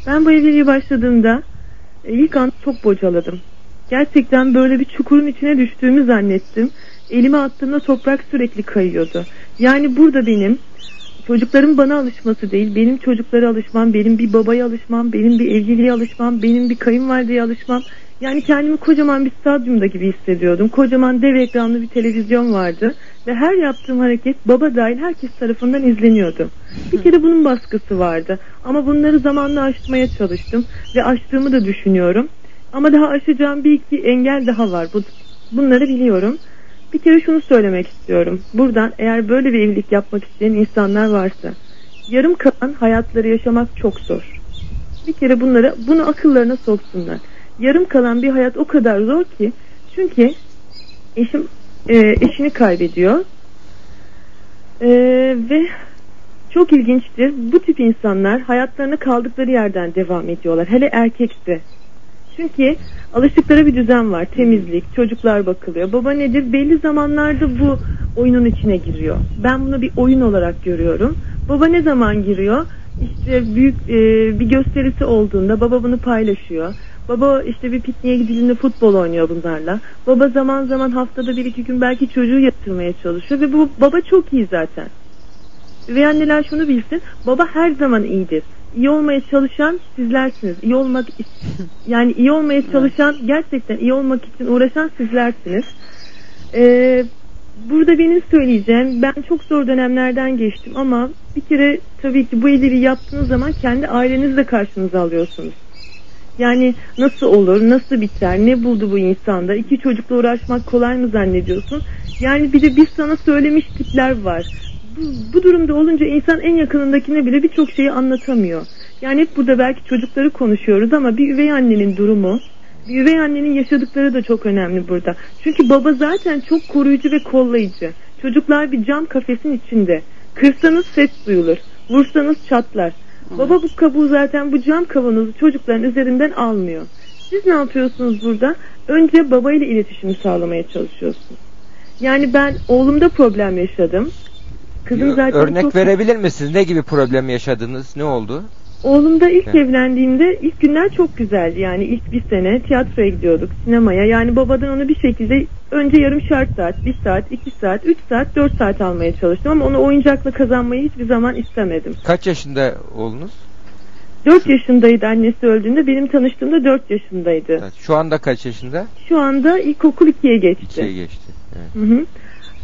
Ben bu evliliğe başladığımda e, ilk an çok bocaladım. Gerçekten böyle bir çukurun içine düştüğümü zannettim. Elime attığımda toprak sürekli kayıyordu. Yani burada benim çocukların bana alışması değil, benim çocuklara alışmam, benim bir babaya alışmam, benim bir evliliğe alışmam, benim bir kayınvalideye alışmam. Yani kendimi kocaman bir stadyumda gibi hissediyordum. Kocaman dev ekranlı bir televizyon vardı ve her yaptığım hareket baba dahil herkes tarafından izleniyordu. Bir kere bunun baskısı vardı ama bunları zamanla aşmaya çalıştım ve aştığımı da düşünüyorum. Ama daha aşacağım bir iki engel daha var. Bu, bunları biliyorum. Bir kere şunu söylemek istiyorum. Buradan eğer böyle bir evlilik yapmak isteyen insanlar varsa yarım kalan hayatları yaşamak çok zor. Bir kere bunları bunu akıllarına soksunlar. Yarım kalan bir hayat o kadar zor ki çünkü eşim e, eşini kaybediyor E, ve çok ilginçtir. Bu tip insanlar hayatlarına kaldıkları yerden devam ediyorlar. Hele erkekse. Çünkü alıştıkları bir düzen var. Temizlik, çocuklar bakılıyor. Baba nedir? Belli zamanlarda bu oyunun içine giriyor. Ben bunu bir oyun olarak görüyorum. Baba ne zaman giriyor? İşte büyük e, bir gösterisi olduğunda baba bunu paylaşıyor. Baba işte bir pikniğe gidildiğinde futbol oynuyor bunlarla. Baba zaman zaman haftada bir iki gün belki çocuğu yatırmaya çalışıyor ve bu baba çok iyi zaten. Ve anneler şunu bilsin. Baba her zaman iyidir. İyi olmaya çalışan sizlersiniz. İyi olmak yani iyi olmaya çalışan gerçekten iyi olmak için uğraşan sizlersiniz. Ee, burada benim söyleyeceğim ben çok zor dönemlerden geçtim ama bir kere tabii ki bu evliliği yaptığınız zaman kendi ailenizi de karşınıza alıyorsunuz. Yani nasıl olur, nasıl biter, ne buldu bu insanda? İki çocukla uğraşmak kolay mı zannediyorsun? Yani bir de biz sana söylemiş tipler var. Bu, bu durumda olunca insan en yakınındakine bile birçok şeyi anlatamıyor. Yani hep burada belki çocukları konuşuyoruz ama bir üvey annenin durumu, bir üvey annenin yaşadıkları da çok önemli burada. Çünkü baba zaten çok koruyucu ve kollayıcı. Çocuklar bir cam kafesin içinde. Kırsanız ses duyulur, vursanız çatlar. Baba bu kabuğu zaten bu cam kavanozu çocukların üzerinden almıyor. Siz ne yapıyorsunuz burada? Önce babayla iletişimi sağlamaya çalışıyorsunuz. Yani ben oğlumda problem yaşadım. Kızım zaten örnek çok... verebilir misiniz? Ne gibi problem yaşadınız? Ne oldu? Oğlum da ilk evlendiğimde ilk günler çok güzeldi. Yani ilk bir sene tiyatroya gidiyorduk, sinemaya. Yani babadan onu bir şekilde önce yarımşar saat, bir saat, iki saat, üç saat, dört saat almaya çalıştım. Ama onu oyuncakla kazanmayı hiçbir zaman istemedim. Kaç yaşında oğlunuz? 4 yaşındaydı annesi öldüğünde. Benim tanıştığımda 4 yaşındaydı. Evet, Şu anda kaç yaşında? Şu anda ilkokul 2'ye geçti. İkiye geçti. Evet. Hı hı.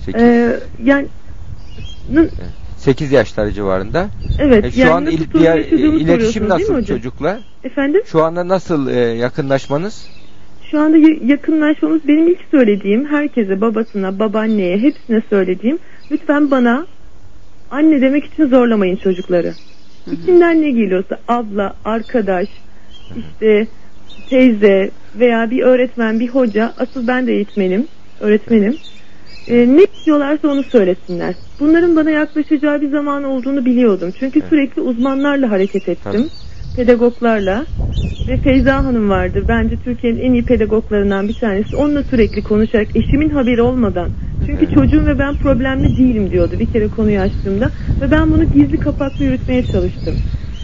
Sekiz. Ee, yani n- 8 yaşları civarında. Evet, E, şu yani an nasıl il, diğer iletişim soruyorsunuz değil mi nasıl çocukla? efendim Şu anda nasıl e, yakınlaşmanız? şu anda yakınlaşmamız benim ilk söylediğim herkese babasına babaanneye hepsine söylediğim lütfen bana anne demek için zorlamayın çocukları. İçinden ne geliyorsa abla, arkadaş, işte teyze veya bir öğretmen, bir hoca asıl ben de eğitmenim, öğretmenim. Ee, ne istiyorlarsa onu söylesinler. Bunların bana yaklaşacağı bir zaman olduğunu biliyordum. Çünkü sürekli uzmanlarla hareket ettim. Pedagoglarla ve Feyza Hanım vardır. Bence Türkiye'nin en iyi pedagoglarından bir tanesi. Onunla sürekli konuşarak eşimin haberi olmadan. Çünkü çocuğum ve ben problemli değilim diyordu bir kere konuyu açtığımda. Ve ben bunu gizli kapaklı yürütmeye çalıştım.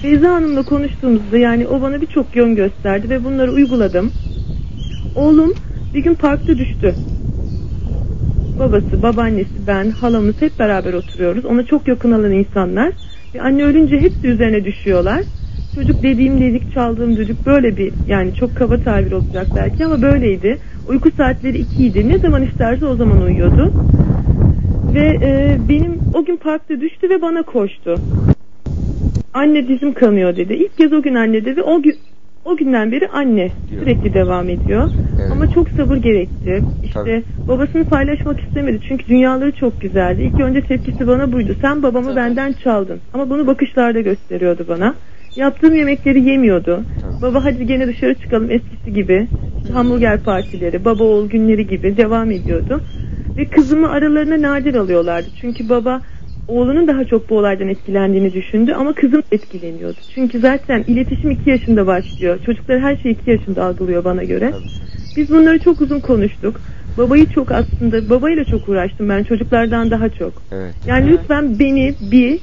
Feyza Hanım'la konuştuğumuzda yani o bana birçok yön gösterdi ve bunları uyguladım. Oğlum bir gün parkta düştü. Babası, babaannesi, ben, halamız hep beraber oturuyoruz. Ona çok yakın olan insanlar. Ve anne ölünce hepsi üzerine düşüyorlar. Çocuk dediğim dedik, çaldığım düdük böyle bir yani çok kaba tabir olacak belki ama böyleydi. Uyku saatleri ikiydi. Ne zaman isterse o zaman uyuyordu. Ve e, benim o gün parkta düştü ve bana koştu. Anne dizim kanıyor dedi. İlk kez o gün anne dedi. O gün o günden beri anne sürekli devam ediyor. Ama çok sabır gerekti. İşte babasını paylaşmak istemedi. Çünkü dünyaları çok güzeldi. İlk önce tepkisi bana buydu. Sen babamı benden çaldın. Ama bunu bakışlarda gösteriyordu bana. Yaptığım yemekleri yemiyordu. Baba hadi gene dışarı çıkalım eskisi gibi. İşte hamburger partileri, baba oğul günleri gibi devam ediyordu. Ve kızımı aralarına nadir alıyorlardı. Çünkü baba oğlunun daha çok bu olaydan etkilendiğini düşündü ama kızım etkileniyordu. Çünkü zaten iletişim 2 yaşında başlıyor. Çocuklar her şeyi 2 yaşında algılıyor bana göre. Biz bunları çok uzun konuştuk. Babayı çok aslında babayla çok uğraştım ben çocuklardan daha çok. Evet. Yani lütfen beni bir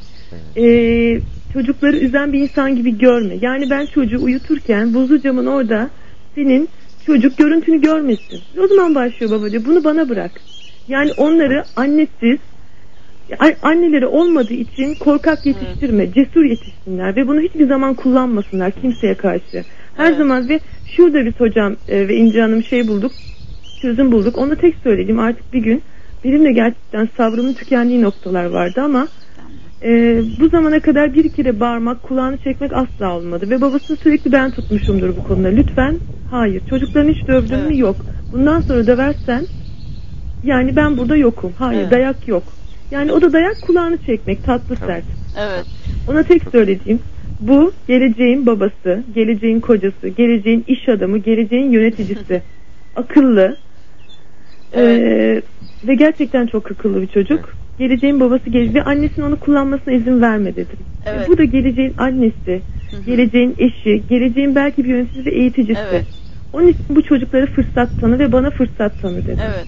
e, çocukları üzen bir insan gibi görme. Yani ben çocuğu uyuturken buzlu camın orada senin çocuk görüntünü görmesin. O zaman başlıyor baba diyor bunu bana bırak. Yani onları annesiz anneleri olmadığı için korkak yetiştirme, cesur yetişsinler ve bunu hiçbir zaman kullanmasınlar kimseye karşı. Her zaman ve şurada biz hocam e, ve İnce Hanım şey bulduk, çözüm bulduk. Onu tek söyleyeyim artık bir gün benim de gerçekten sabrımın tükendiği noktalar vardı ama e, bu zamana kadar bir kere bağırmak, kulağını çekmek asla olmadı ve babasını sürekli ben tutmuşumdur bu konuda. Lütfen hayır. Çocuklarını hiç dövdün mü? Yok. Bundan sonra döversen yani ben burada yokum. Hayır Evet. dayak yok. Yani o da dayak kulağını çekmek tatlı sert. Evet. Ona tek söylediğim bu geleceğin babası, geleceğin kocası, geleceğin iş adamı, geleceğin yöneticisi. Akıllı. Ee, ve gerçekten çok akıllı bir çocuk. Geleceğin babası gele ve annesinin onu kullanmasına izin verme dedim. Evet. Ve bu da geleceğin annesi, geleceğin eşi, geleceğin belki bir yöneticisi ve eğiticisi. Evet. Onun için bu çocuklara fırsat tanı ve bana fırsat tanı dedim. Evet.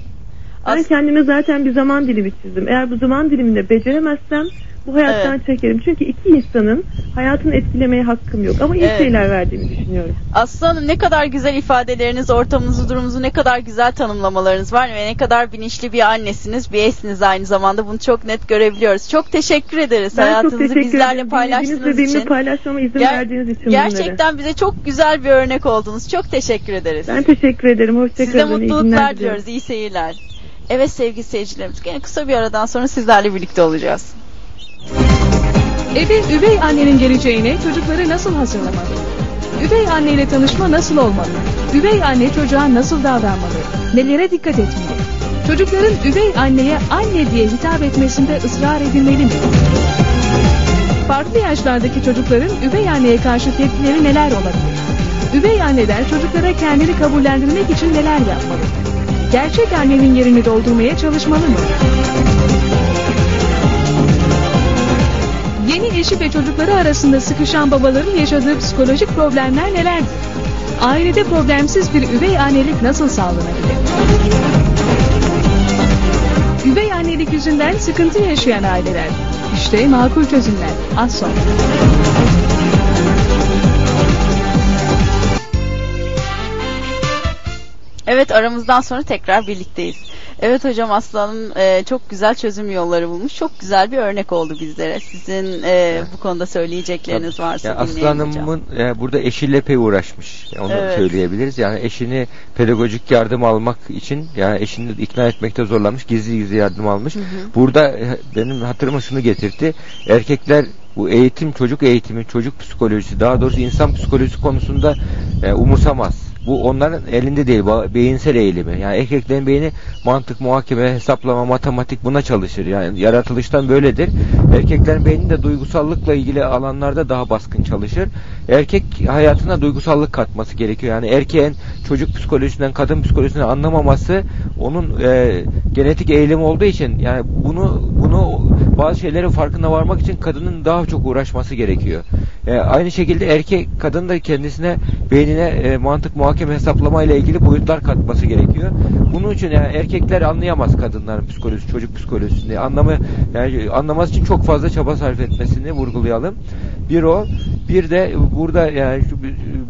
Ben kendime zaten bir zaman dilimi çizdim. Eğer bu zaman diliminde beceremezsem bu hayattan çekerim. Çünkü iki insanın hayatını etkilemeye hakkım yok. Ama iyi Evet. şeyler verdiğimi düşünüyorum. Aslanım ne kadar güzel ifadeleriniz, ortamınızı, durumunuzu ne kadar güzel tanımlamalarınız var ve ne kadar bilinçli bir annesiniz, bir eşsiniz aynı zamanda. Bunu çok net görebiliyoruz. Çok teşekkür ederiz Ben hayatınızı teşekkür bizlerle ederim. paylaştığınız ve benimle için. paylaşmama izin Ger- verdiğiniz için Gerçekten bize çok güzel bir örnek oldunuz. Çok teşekkür ederiz. bunları. Ben teşekkür ederim. Hoşçakalın. Size mutluluklar diliyoruz. İyi seyirler. Evet sevgili seyircilerimiz. Gene kısa bir aradan sonra sizlerle birlikte olacağız. Eve üvey annenin geleceğine çocukları nasıl hazırlamalı? Üvey anneyle tanışma nasıl olmalı? Üvey anne çocuğa nasıl davranmalı? Nelere dikkat etmeli? Çocukların üvey anneye anne diye hitap etmesinde ısrar edilmeli mi? Farklı yaşlardaki çocukların üvey anneye karşı tepkileri neler olabilir? Üvey anneler çocuklara kendini kabullendirmek için neler yapmalı? Gerçek annenin yerini doldurmaya çalışmalı mı? Yeni eşi ve çocukları arasında sıkışan babaların yaşadığı psikolojik problemler nelerdir? Ailede problemsiz bir üvey annelik nasıl sağlanabilir? Üvey annelik yüzünden sıkıntı yaşayan aileler. İşte makul çözümler. Az sonra. Evet aramızdan sonra tekrar birlikteyiz. Evet hocam Aslı Hanım e, çok güzel çözüm yolları bulmuş. Çok güzel bir örnek oldu bizlere. Sizin e, bu konuda söyleyecekleriniz varsa Ya Aslı dinleyelim hocam. Hanım'ın e, burada eşiyle epey uğraşmış. Onu Evet. söyleyebiliriz. Yani eşini pedagojik yardım almak için yani eşini ikna etmekte zorlanmış. Gizli gizli yardım almış. Burada e, benim hatırıma şunu getirdi. Erkekler bu eğitim, çocuk eğitimi, çocuk psikolojisi, daha doğrusu insan psikolojisi konusunda e, umursamaz. Bu onların elinde değil, beyinsel eğilimi. Yani erkeklerin beyni mantık, muhakeme, hesaplama, matematik buna çalışır. Yani yaratılıştan böyledir. Erkeklerin beyni de duygusallıkla ilgili alanlarda daha baskın çalışır. Erkek hayatına duygusallık katması gerekiyor. Yani erkeğin çocuk psikolojisinden, kadın psikolojisinden anlamaması onun e, genetik eğilimi olduğu için yani bunu bunu bazı şeylerin farkına varmak için kadının daha çok uğraşması gerekiyor. E, aynı şekilde erkek kadın da kendisine beynine e, mantık muhakeme hesaplama ile ilgili boyutlar katması gerekiyor. Bunun için yani erkekler anlayamaz kadınların psikolojisi, çocuk psikolojisini. Anlamı yani anlaması için çok fazla çaba sarf etmesini vurgulayalım. Bir o, bir de burada yani şu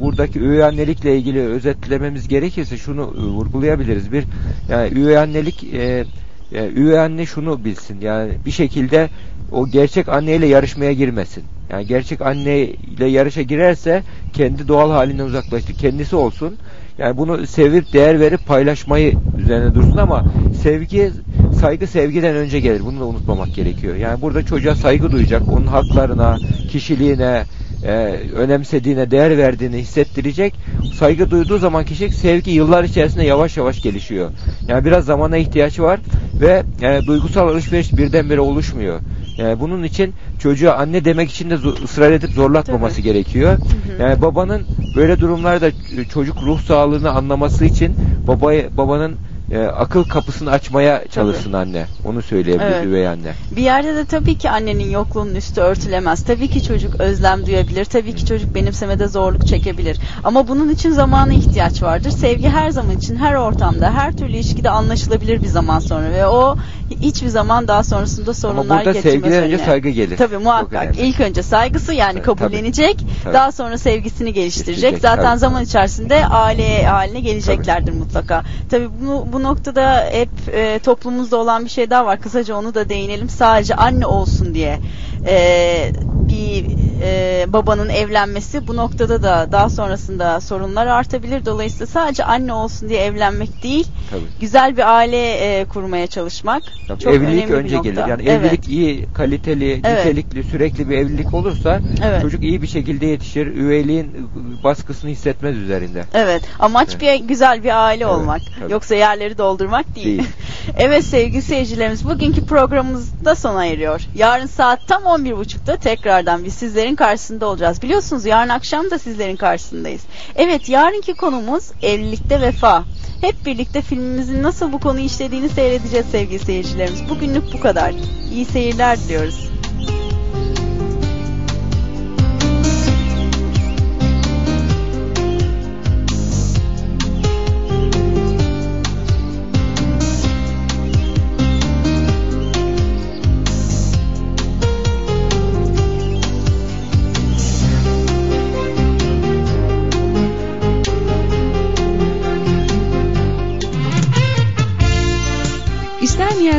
buradaki üvey annelikle ilgili özetlememiz gerekirse şunu e, vurgulayabiliriz. Bir yani üvey annelik e, e, üvey anne şunu bilsin. Yani bir şekilde o gerçek anneyle yarışmaya girmesin. Yani gerçek anneyle yarışa girerse kendi doğal halinden uzaklaştı. Kendisi olsun. Yani bunu sevip değer verip paylaşmayı üzerine dursun ama sevgi saygı sevgiden önce gelir. Bunu da unutmamak gerekiyor. Yani burada çocuğa saygı duyacak. Onun haklarına, kişiliğine, e, önemsediğine, değer verdiğini hissettirecek. Saygı duyduğu zaman kişi sevgi yıllar içerisinde yavaş yavaş gelişiyor. Yani biraz zamana ihtiyacı var ve yani duygusal alışveriş birdenbire oluşmuyor. Yani bunun için çocuğa anne demek için de ısrar edip zorlatmaması gerekiyor. Yani babanın böyle durumlarda çocuk ruh sağlığını anlaması için babaya babanın e, akıl kapısını açmaya çalışsın anne. Onu söyleyebilir Evet. üvey anne. Bir yerde de tabii ki annenin yokluğunun üstü örtülemez. Tabii ki çocuk özlem duyabilir. Tabii ki çocuk benimsemede zorluk çekebilir. Ama bunun için zamana ihtiyaç vardır. Sevgi her zaman için, her ortamda, her türlü ilişkide anlaşılabilir bir zaman sonra ve o hiçbir zaman daha sonrasında sorunlar Ama burada getirmez sevgiden önce saygı gelir. Tabii muhakkak. İlk önce saygısı yani Evet, kabullenecek. Tabii. Daha sonra sevgisini geliştirecek. Geliştirecek, Zaten tabii. zaman içerisinde aile haline geleceklerdir mutlaka. Tabii bu, noktada hep e, toplumumuzda olan bir şey daha var. Kısaca onu da değinelim. Sadece anne olsun diye e, bir e, babanın evlenmesi bu noktada da daha sonrasında sorunlar artabilir. Dolayısıyla sadece anne olsun diye evlenmek değil, Tabii. güzel bir aile e, kurmaya çalışmak Tabii çok evlilik önemli bir önce nokta. gelir. Yani Evet. evlilik iyi, kaliteli, Evet. nitelikli, sürekli bir evlilik olursa Evet. çocuk iyi bir şekilde yetişir. Üveyliğin baskısını hissetmez üzerinde. Evet. Amaç Evet. bir güzel bir aile Evet, olmak. tabii. Yoksa yerleri doldurmak değil. Değil. evet sevgili seyircilerimiz bugünkü programımız da sona eriyor. Yarın saat tam 11.30'da tekrardan biz sizlerin karşısında olacağız. Biliyorsunuz yarın akşam da sizlerin karşısındayız. Evet yarınki konumuz evlilikte vefa. Hep birlikte filmimizin nasıl bu konuyu işlediğini seyredeceğiz sevgili seyircilerimiz. Bugünlük bu kadar. İyi seyirler diliyoruz.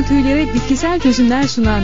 Tüylere bitkisel çözümler sunan